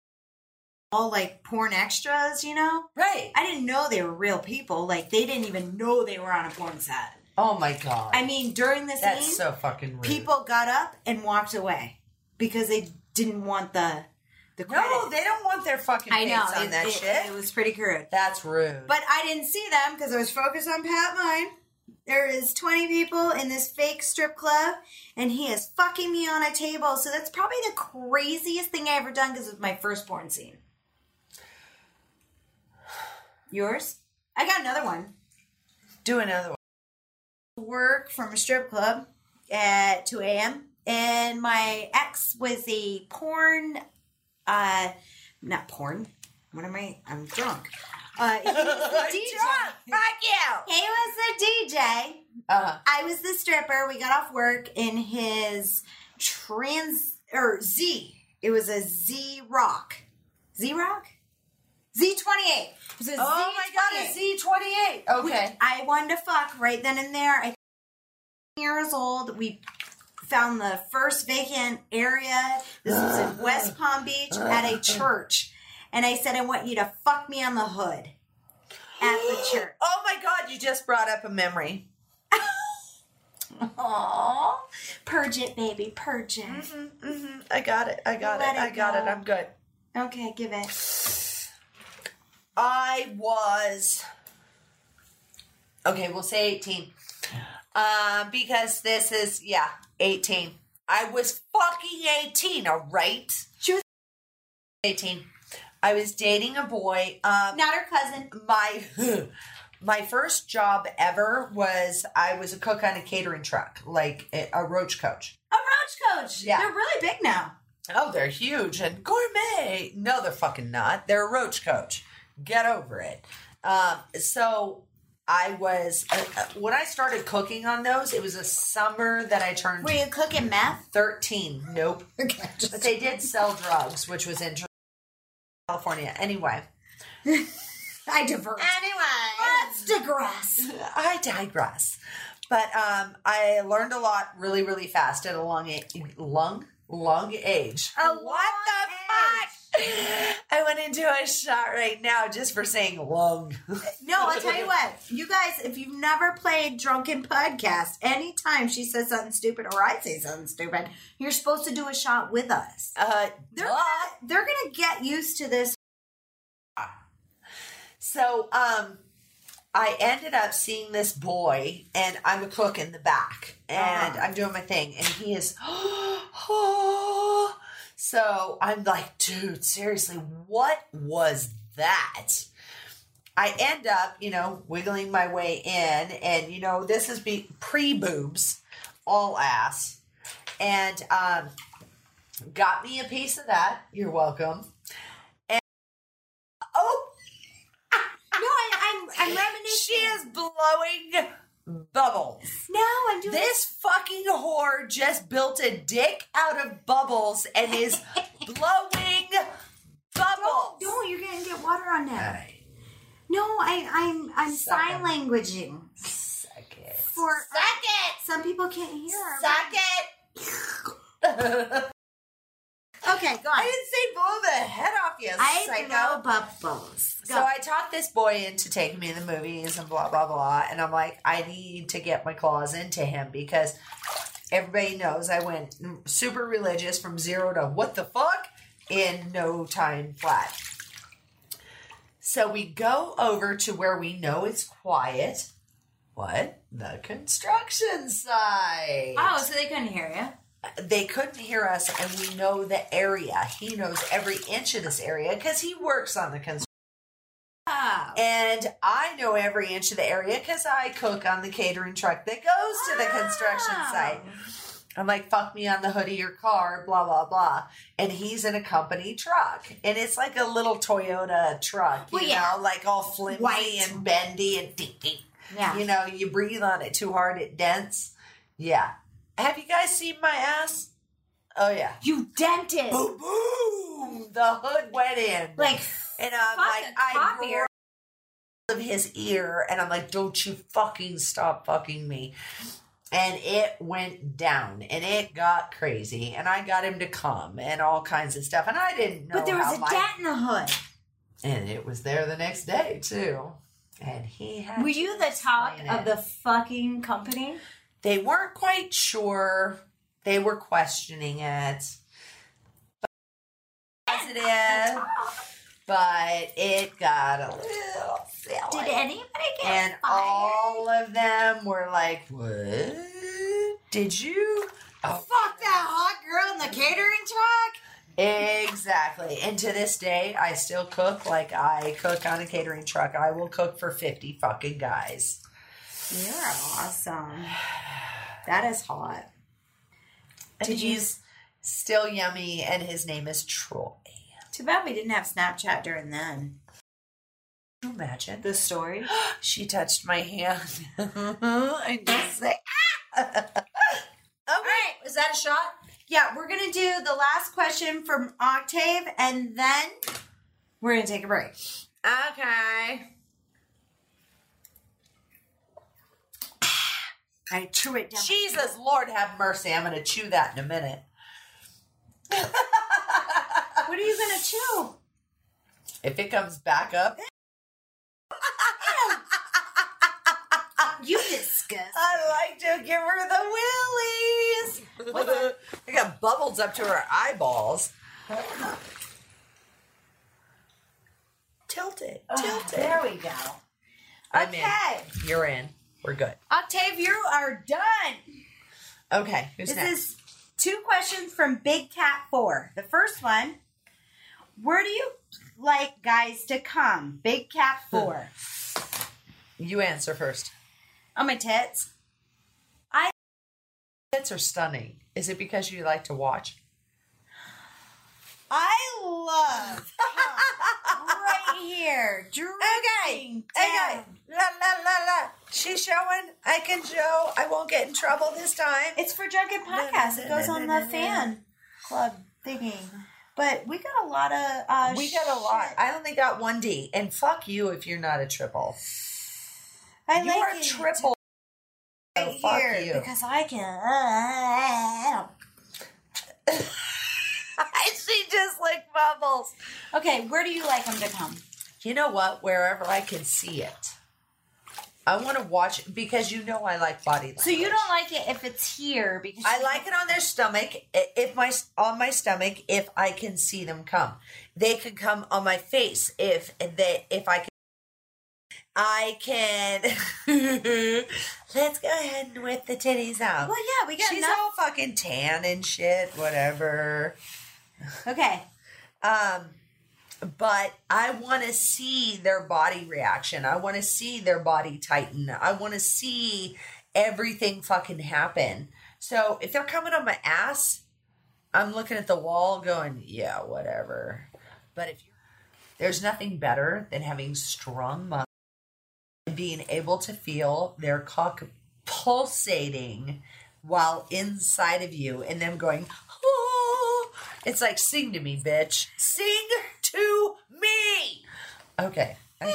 all like porn extras, you know? Right. I didn't know they were real people. Like they didn't even know they were on a porn set. Oh my god. I mean, during the That's scene, so fucking rude. people got up and walked away because they didn't want the the credit. No, they don't want their fucking I know on it, that it- shit. It was pretty crude. That's rude. But I didn't see them because I was focused on Pat Myne. There is 20 people in this fake strip club, and he is fucking me on a table. So that's probably the craziest thing I ever done because it was my first porn scene. Yours? I got another one. Do another one. Work from a strip club at 2 a.m. And my ex was a porn, uh, not porn. What am I? I'm drunk. Uh, he [LAUGHS] was the DJ. Fuck you. He was the DJ. Uh, I was the stripper. We got off work in his trans or Z. It was a Z Rock. Z Rock? Z twenty eight. It was a oh my god, a Z twenty eight. Okay. I wanted to fuck right then and there. I years old. We found the first vacant area. This was in [GASPS] West Palm Beach at a church. And I said, I want you to fuck me on the hood at the [GASPS] church. Oh my god, you just brought up a memory. [LAUGHS] Aww. Purge it, baby. Purge it. hmm I got it. I got Let it. it I got it. I'm good. Okay, give it. I was okay. We'll say eighteen, uh, because this is yeah eighteen. I was fucking eighteen. All right, She was eighteen. I was dating a boy. Um, not her cousin. my [LAUGHS] my first job ever was I was a cook on a catering truck, like a, a roach coach. A roach coach. Yeah. They're really big now. Oh, they're huge and gourmet. No, they're fucking not. They're a roach coach. Get over it. Um, so I was uh, uh, when I started cooking on those. It was a summer that I turned Were you cooking meth? thirteen. Nope, [LAUGHS] Okay. but they did sell drugs, which was in California. Anyway, [LAUGHS] I divert. anyway, Let's digress. [LAUGHS] I digress. But um, I learned a lot really, really fast at a long, a- long, long age. A what the fuck? I went into a shot right now just for saying long. [LAUGHS] No, I'll tell you what. You guys, if you've never played Drunken Podcast, anytime she says something stupid or I say something stupid, you're supposed to do a shot with us. Uh, They're gonna, they're gonna get used to this. So, um, I ended up seeing this boy, and I'm a cook in the back, and Uh-huh. I'm doing my thing, and he is. [GASPS] [GASPS] [GASPS] so I'm like, dude, seriously, what was that? I end up, you know, wiggling my way in, and you know, this is be pre boobs, all ass, and um, got me a piece of that. You're welcome. And oh. No, I, I'm I'm [LAUGHS] reminiscing. She is blowing bubbles. No, I'm doing This fucking whore just built a dick out of bubbles and is [LAUGHS] blowing bubbles. Don't, you're gonna get water on that. No, I, I'm I'm Suck sign it. languaging suck it. for uh, Suck it. some people can't hear. Suck it. [LAUGHS] [LAUGHS] Okay, go on. I didn't say blow the head off you, I psycho. blow bubbles. Go. So I talked this boy into taking me to the movies and blah blah blah, and I'm like, I need to get my claws into him because everybody knows I went super religious from zero to what the fuck in no time flat. So we go over to where we know it's quiet. What? The construction site. oh, so they couldn't hear you. They couldn't hear us, and we know the area. He knows every inch of this area because he works on the construction. And I know every inch of the area because I cook on the catering truck that goes to the construction Wow. site. I'm like, fuck me on the hood of your car, blah, blah, blah. And he's in a company truck. And it's like a little Toyota truck, you Well, yeah. know, like all flimsy White. and bendy and ding. Yeah. You know, you breathe on it too hard, it dents. Yeah. Have you guys seen my ass? Oh, yeah. You dented. Boom, boom. The hood went in. Like, And I'm like, I copier. of his ear, and I'm like, don't you fucking stop fucking me. And it went down, and it got crazy, and I got him to come, and all kinds of stuff, and I didn't know. but there was a my- dent in the hood. and it was there the next day too. And he had. Were you the talk of the fucking company? They weren't quite sure. They were questioning it. But positive, but it got a little silly. Did anybody get and fired? all of them were like, "What? Did you?" Oh, Fuck that hot girl in the catering truck. exactly. And to this day, I still cook like I cook on a catering truck. I will cook for fifty fucking guys. You're awesome. That is hot. And Did you- still yummy, and his name is Troy. Too bad we didn't have Snapchat during then. you imagine? The story. [GASPS] She touched my hand. [LAUGHS] I just say, ah! [LAUGHS] All right, is that a shot? Yeah, we're gonna do the last question from Octave, and then we're gonna take a break. okay. I chew it down. Jesus, Lord have mercy. I'm going to chew that in a minute. What are you gonna chew? If it comes back up, You disgust. I like to give her the willies. I got bubbles up to her eyeballs. Tilt it. Oh, tilt it. There we go. I'm Okay, in. You're in. We're good. Octave, you are done. Okay. Who's This next? is two questions from Big Cat 4. The first one Where do you like guys to come? Big Cat hmm. 4. you answer first. On my tits. I tits are stunning. Is it because you like to watch? I love [LAUGHS] cum right here. Okay. Okay. La la la la. She's showing. I can show. I won't get in trouble this time. It's for Drunken Podcast. It goes on the fan club thingy. But we got a lot of. Uh, We got a lot. shit. I only got one D, and fuck you if you're not a triple. I you like are it triple. right So fuck here you. because I can. [LAUGHS] [LAUGHS] she just like bubbles. Okay, where do you like them to come? You know what? Wherever I can see it, I want to watch because you know I like body language. So you don't like it if it's here because I like it on their stomach. If my on my stomach, if I can see them come, they can come on my face. If they, if I can, I can. [LAUGHS] Let's go ahead and whip the titties out. Well, yeah, we got She's enough. all fucking tan and shit, whatever. Okay, Um, but I want to see their body reaction. I want to see their body tighten. I want to see everything fucking happen. So if they're coming on my ass, I'm looking at the wall going, yeah, whatever. But if there's nothing better than having strong muscles and being able to feel their cock pulsating while inside of you and them going, it's like, sing to me, bitch. Sing to me. Okay. I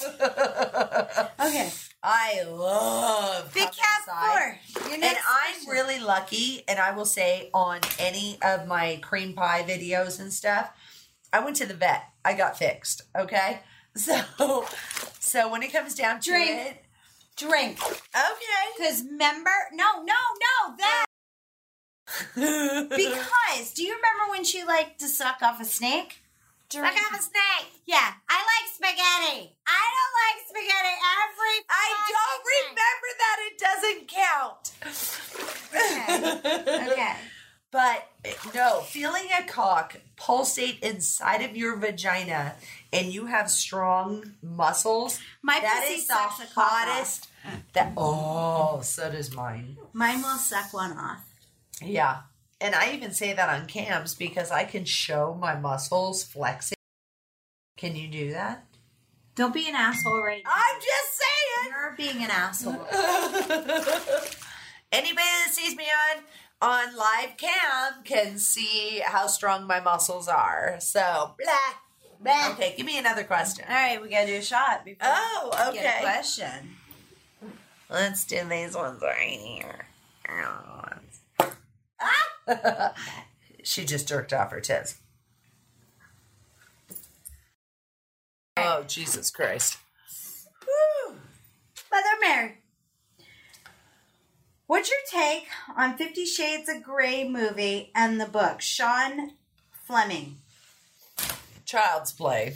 love done. [LAUGHS] okay. I love Big cat inside. four. Your And I'm really lucky, and I will say on any of my cream pie videos and stuff, I went to the vet. I got fixed. Okay, [LAUGHS] so so when it comes down to Drink. it, drink. okay, Because member, no, no, no, that [LAUGHS] because do you remember when she liked to suck off a snake? Suck off a snake. Yeah, I like spaghetti. I don't like spaghetti every. I don't remember that. It doesn't count. fucking- Okay. But no, feeling a cock pulsate inside of your vagina and you have strong muscles, My that pussy is the sucks a cock hottest. That oh, so does mine. Mine will suck one off. Yeah. And I even say that on cams because I can show my muscles flexing. Can you do that? Don't be an asshole right now. I'm just saying. You're being an asshole. [LAUGHS] Anybody that sees me on on live cam can see how strong my muscles are. So blah blah. Okay, give me another question. All right, we gotta do a shot before Oh, we get a okay. question. Let's do these ones right here. Oh. [LAUGHS] she just jerked off her tits. Oh, Jesus Christ. Mother Mary. What's your take on Fifty Shades of Grey movie and the book? Sean Fleming. Child's play.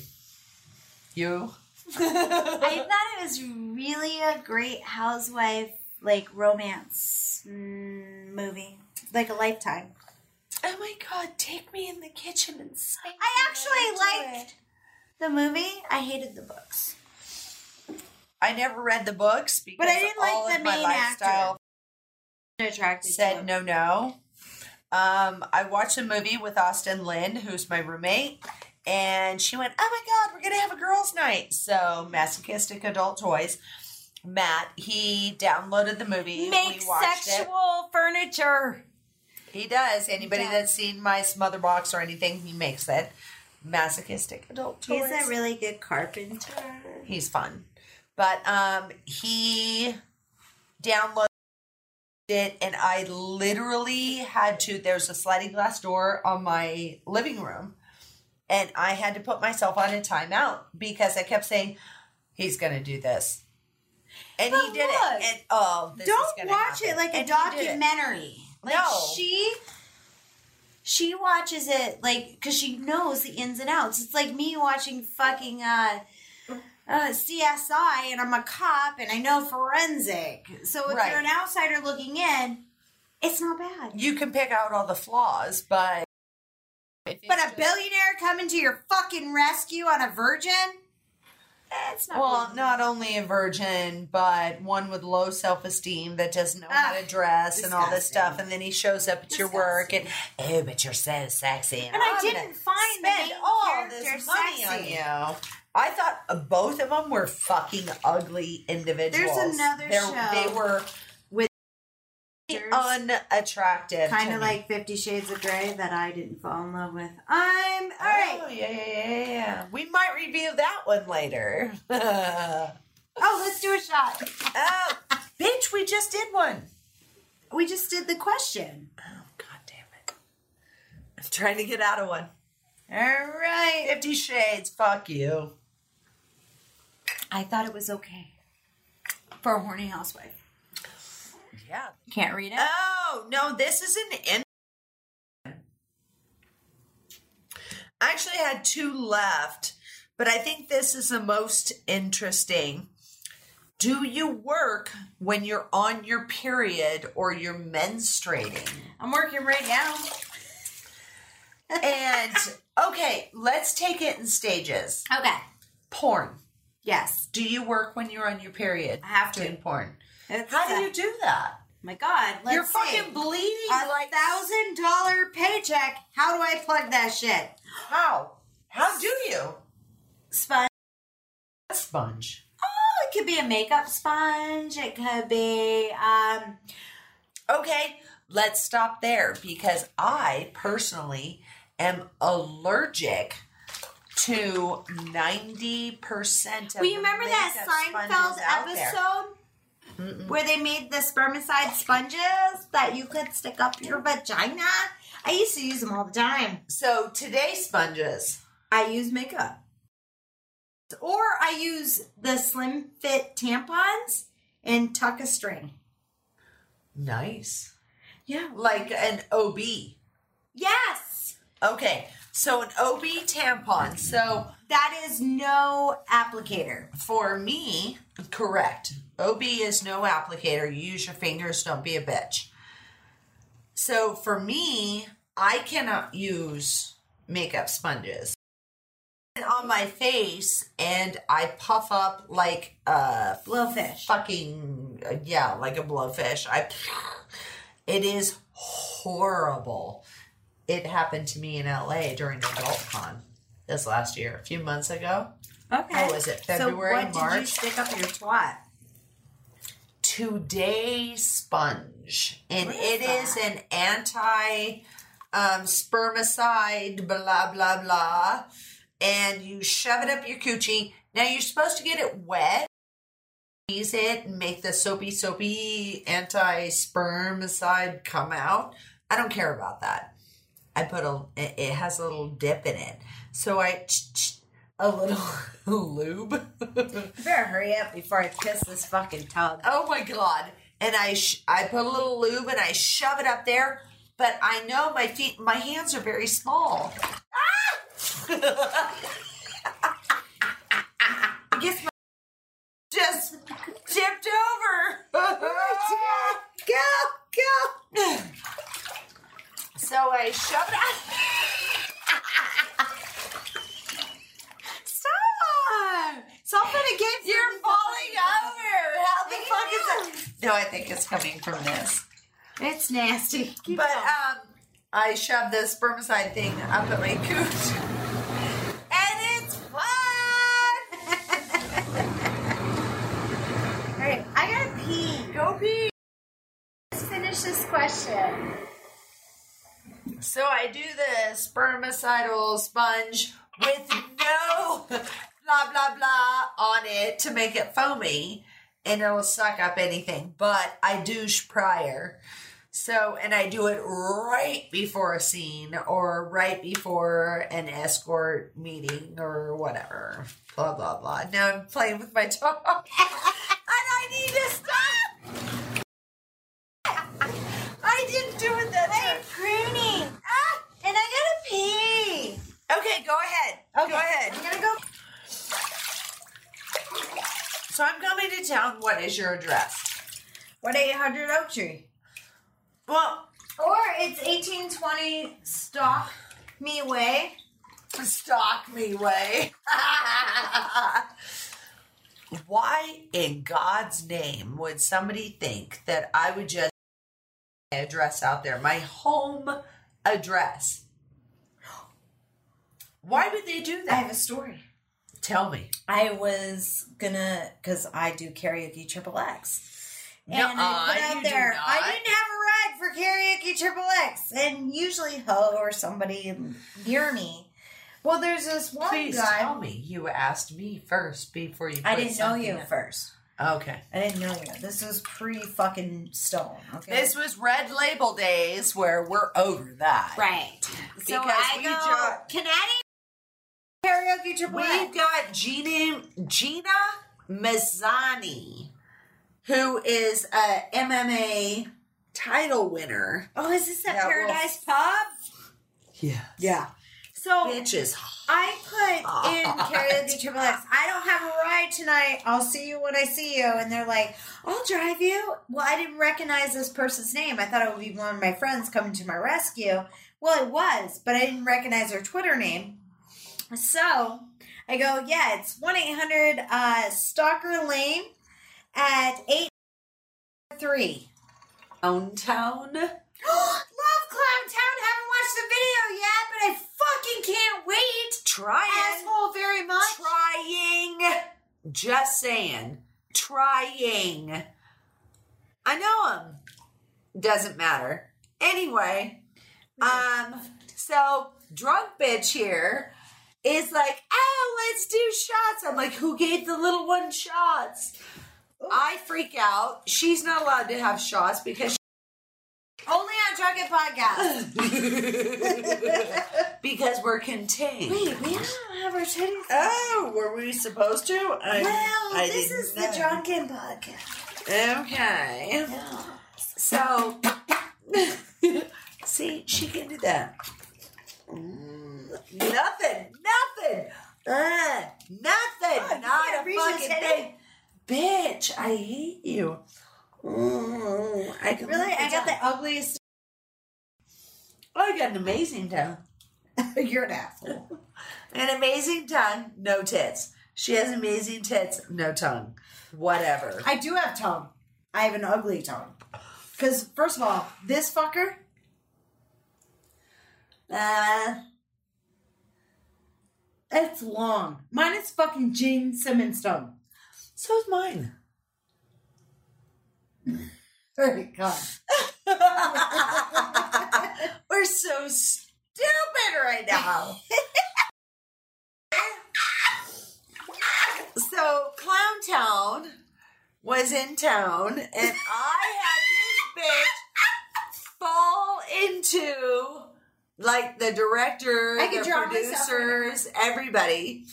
You? I thought it was really a great housewife, like romance mm, movie, like a lifetime. Oh my god, take me in the kitchen and say I actually liked the movie. I hated the books. I never read the books because But I didn't like all the of my main lifestyle Attracted said no no. Um, I watched a movie with Austin Lynn, who's my roommate, and she went, "Oh my god, we're gonna have a girls' night!" So masochistic adult toys. Matt, he downloaded the movie. Make we watched it. sexual furniture. He does. Anybody does. that's seen my smother box or anything, he makes it. Masochistic adult toys. He's a really good carpenter. He's fun. But um he downloaded it and I literally had to there's a sliding glass door on my living room and I had to put myself on a timeout because I kept saying he's going to do this. And he did look, it. And oh, this Don't gonna watch happen. it like a And it. documentary. Like No. she she watches it like because she knows the ins and outs. It's like me watching fucking uh, uh, CSI, and I'm a cop, and I know forensic. So if Right. you're an outsider looking in, it's not bad. You can pick out all the flaws, but But a billionaire coming to your fucking rescue on a virgin, it's not. Well, good. not only a virgin, but one with low self esteem that doesn't know how Ah, to dress and all this stuff. And then he shows up at your work and, oh, but you're so sexy. And I I'm didn't find spend all this money sexy. on you. I thought both of them were fucking ugly individuals. There's another They're- show They were unattractive. kind of like Fifty Shades of Grey that I didn't fall in love with. I'm all right. Oh, yeah, yeah, yeah, yeah. We might review that one later. oh, [LAUGHS] Oh, let's do a shot. [LAUGHS] Oh, bitch, we just did one. We just did the question. Oh, god damn it. I'm trying to get out of one. All right. Fifty Shades, fuck you. I thought it was okay for a horny housewife. Yeah. Can't read it. Oh, no, this is an in. I actually had two left, but I think this is the most interesting. Do you work when you're on your period or you're menstruating? I'm working right now. And okay, let's take it in stages. Okay. Porn. Yes. Do you work when you're on your period? I have to. Doing porn. It's, How do you do that? My God. Let's you're see. fucking bleeding a like thousand dollar paycheck. How do I plug that shit? how? How do you? Sponge. Sponge. Oh, it could be a makeup sponge. It could be um. Okay, let's stop there because I personally am allergic to 90% of Well, you remember that Seinfeld episode? there. Episode where they made the spermicide sponges that you could stick up your vagina? I used to use them all the time. So today sponges. I use makeup. Or I use the slim fit tampons and tuck a string. Nice. Yeah. Like an OB. Yes. Okay, so an OB tampon. So That is no applicator. for me, correct. OB is no applicator. You use your fingers, don't be a bitch. So for me, I cannot use makeup sponges on my face and I puff up like a Blowfish. fucking yeah, like a blowfish. I it is horrible. It happened to me in LA during AdultCon this last year, a few months ago. Okay. Oh, was it February, so what did you March? stick up your twat? Today Sponge, and it is an anti um, spermicide, blah blah blah, and you shove it up your coochie. Now you're supposed to get it wet, squeeze it, and make the soapy soapy anti spermicide come out. I don't care about that. I put a it it has a little dip in it, so I a little [LAUGHS] lube. You better hurry up before I piss this fucking tub. Oh my god! And I sh- I put a little lube and I shove it up there, but I know my feet, my hands are very small. Ah! [LAUGHS] I guess my Just tipped over. [LAUGHS] go go. so I shoved it. Nasty. Keep but um, I shoved the spermicide thing up at my coot. and it's fun! [LAUGHS] All right, I gotta pee. Go pee. Let's finish this question. So I do the spermicidal sponge with no blah blah blah on it to make it foamy and it'll suck up anything. But I douche prior. So, and I do it right before a scene or right before an escort meeting or whatever. Blah, blah, blah. Now I'm playing with my dog [LAUGHS] and I need to stop. I didn't do it that I'm time. pruning. Ah, and I gotta pee. Okay, go ahead. Okay. Go ahead. I'm gonna go. So I'm coming to town. What is your address? What 800 Oak Tree? Well, Or it's 1820 Stalk Me Way. stalk me way. [LAUGHS] Why in God's name would somebody think that I would just my address out there, my home address? Why would they do that? I have a story. Tell me. I was gonna, because I do karaoke triple X. And I put out there. I didn't have a ride for karaoke triple X. And usually Ho or somebody near me. Well, there's this one Please guy. tell me. You asked me first before you. I didn't know you in. first. Okay. I didn't know you. This was pre fucking stone. Okay. This was red label days where we're over that. right. So I we go ju- Canadian karaoke triple We've got Gina Gina Mazzani, who is a MMA title winner. Oh, is this at Yeah, well- Paradise Pub? Yeah. Yeah. So Bitch is I put in karaoke triple X. I don't have a ride tonight. I'll see you when I see you. And they're like, I'll drive you. Well, I didn't recognize this person's name. I thought it would be one of my friends coming to my rescue. Well, it was, but I didn't recognize their Twitter name. So I go, yeah, it's 1 800 uh, Stalker Lane at 8 3. own town. [GASPS] Love Clown Town. Haven't watched the video yet, but I fucking can't wait. Trying. Asshole very much. Trying. Just saying. Trying. I know him. Doesn't matter. Anyway, um, so drunk bitch here is like, oh, let's do shots. I'm like, who gave the little one shots? I freak out. She's not allowed to have shots because Only on Drunken Podcast. [LAUGHS] because we're contained. Wait, we don't have our titties. Oh, were we supposed to? I, well, I this is the. Drunken Podcast. Okay. So, [LAUGHS] see, she can do that. Mm, nothing, nothing, uh, nothing, Oh, not a fucking thing. Bitch, I hate you. Mm, I can Really? I got the ugliest. Oh, I got an amazing tongue. [LAUGHS] You're an asshole. [LAUGHS] An amazing tongue, no tits. She has amazing tits, no tongue. Whatever. I do have tongue. I have an ugly tongue. Because, first of all, this fucker. Uh. It's long. Mine is fucking Gene Simmons tongue. So is mine. [LAUGHS] Very God. [LAUGHS] We're so stupid right now. [LAUGHS] so Clown Town was in town, and I had this bitch fall into like the director, the draw myself right producers, everybody.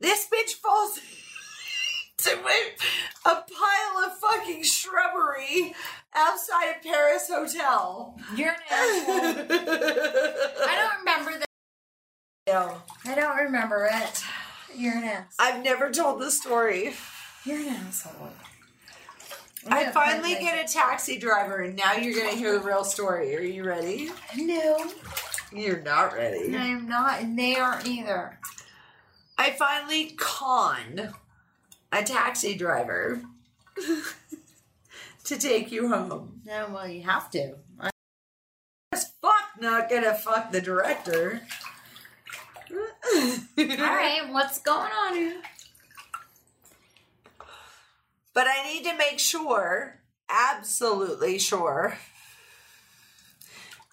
This bitch falls a pile of fucking shrubbery outside of Paris Hotel. You're an asshole. [LAUGHS] I don't remember that. No. I don't remember it. You're an ass. I've never told the story. You're an asshole. I finally get a taxi driver, and now you're going to hear the real story. Are you ready? No, You're not ready. I am not, and they aren't either. I finally con a taxi driver to take you home. [LAUGHS] No, well, you have to. As fuck not gonna fuck the director. [LAUGHS] [LAUGHS] All right, what's going on here? But I need to make sure, absolutely sure,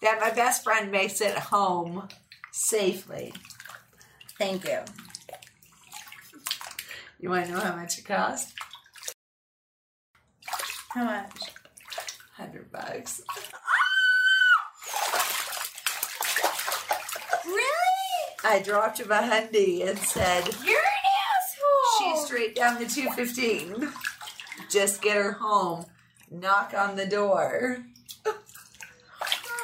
that my best friend makes it home safely. Thank you. You want to know how much it cost? How much? Hundred bucks. Ah! Really? I dropped him a hundy and said, You're an asshole. She's straight down the 215. Just get her home. Knock on the door. Aww.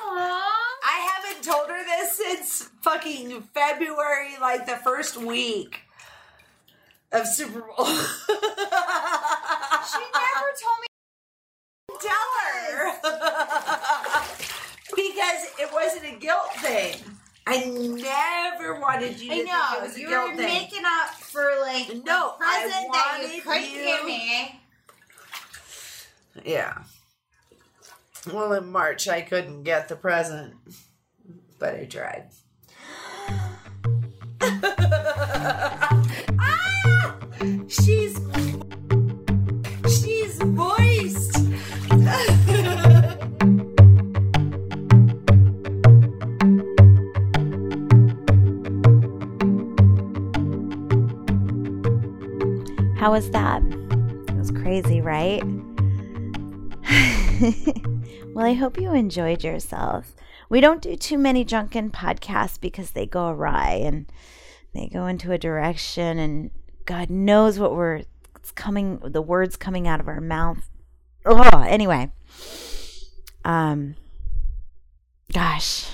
I haven't told her this since fucking February, like the first week of Super Bowl. [LAUGHS] She never told me. Tell her. because it wasn't a guilt thing. I never wanted you to I think it know was a you guilt were thing. making up for like No, a present that you couldn't you- give me. Yeah. Well, in March I couldn't get the present, but I tried. [LAUGHS] She's she's moist. How was that? It was crazy, right? [LAUGHS] well, I hope you enjoyed yourself. We don't do too many drunken podcasts because they go awry and they go into a direction, and God knows what we're coming, the words coming out of our mouth. Oh, anyway. Um, gosh,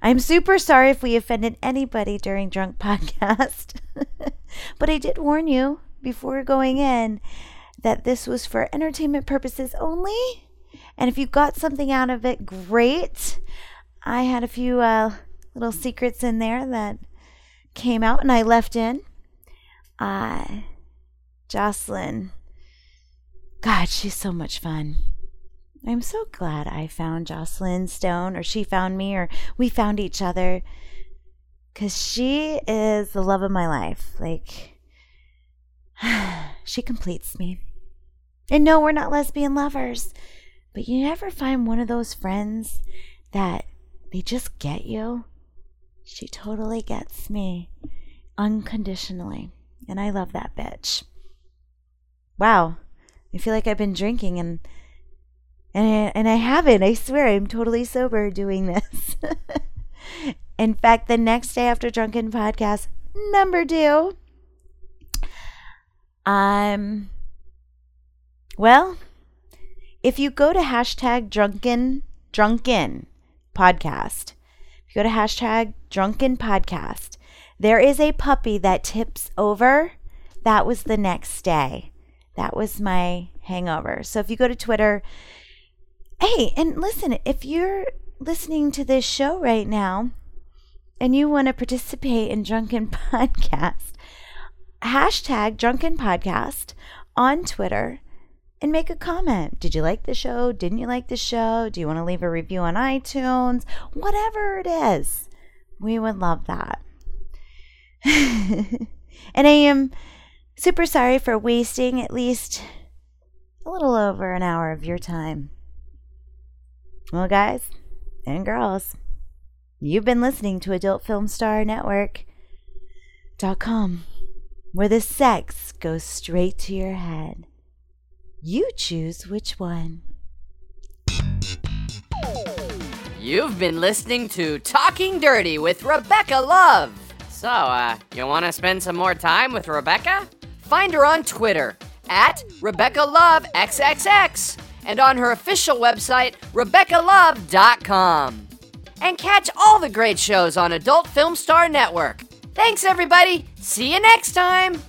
I'm super sorry if we offended anybody during Drunk Podcast. [LAUGHS] but I did warn you before going in that this was for entertainment purposes only. And if you got something out of it, great. I had a few uh, little secrets in there that came out and I left in. Uh, Jocelyn, God, she's so much fun. I'm so glad I found Jocelyn Stone, or she found me, or we found each other. Because she is the love of my life. Like, [SIGHS] she completes me. And no, we're not lesbian lovers. But you never find one of those friends that they just get you? She totally gets me unconditionally. And I love that bitch. Wow. I feel like I've been drinking and and I, and I haven't. I swear I'm totally sober doing this. [LAUGHS] In fact, the next day after Drunken Podcast number 2, um well, if you go to hashtag drunken drunken podcast, if you go to hashtag drunken podcast, there is a puppy that tips over. That was the next day. That was my hangover. So if you go to Twitter, hey, and listen, if you're listening to this show right now and you want to participate in Drunken [LAUGHS] Podcast, hashtag Drunken Podcast on Twitter and make a comment. Did you like the show? Didn't you like the show? Do you want to leave a review on iTunes? Whatever it is, we would love that. [LAUGHS] and I am super sorry for wasting at least a little over an hour of your time. Well, guys and girls, you've been listening to Adult Film Star Network.com, where the sex goes straight to your head. You choose which one. You've been listening to Talking Dirty with Rebecca Love. So, uh, you want to spend some more time with Rebecca? Find her on Twitter at Rebecca Love XXX and on her official website, RebeccaLove.com. And catch all the great shows on Adult Film Star Network. Thanks, everybody. See you next time.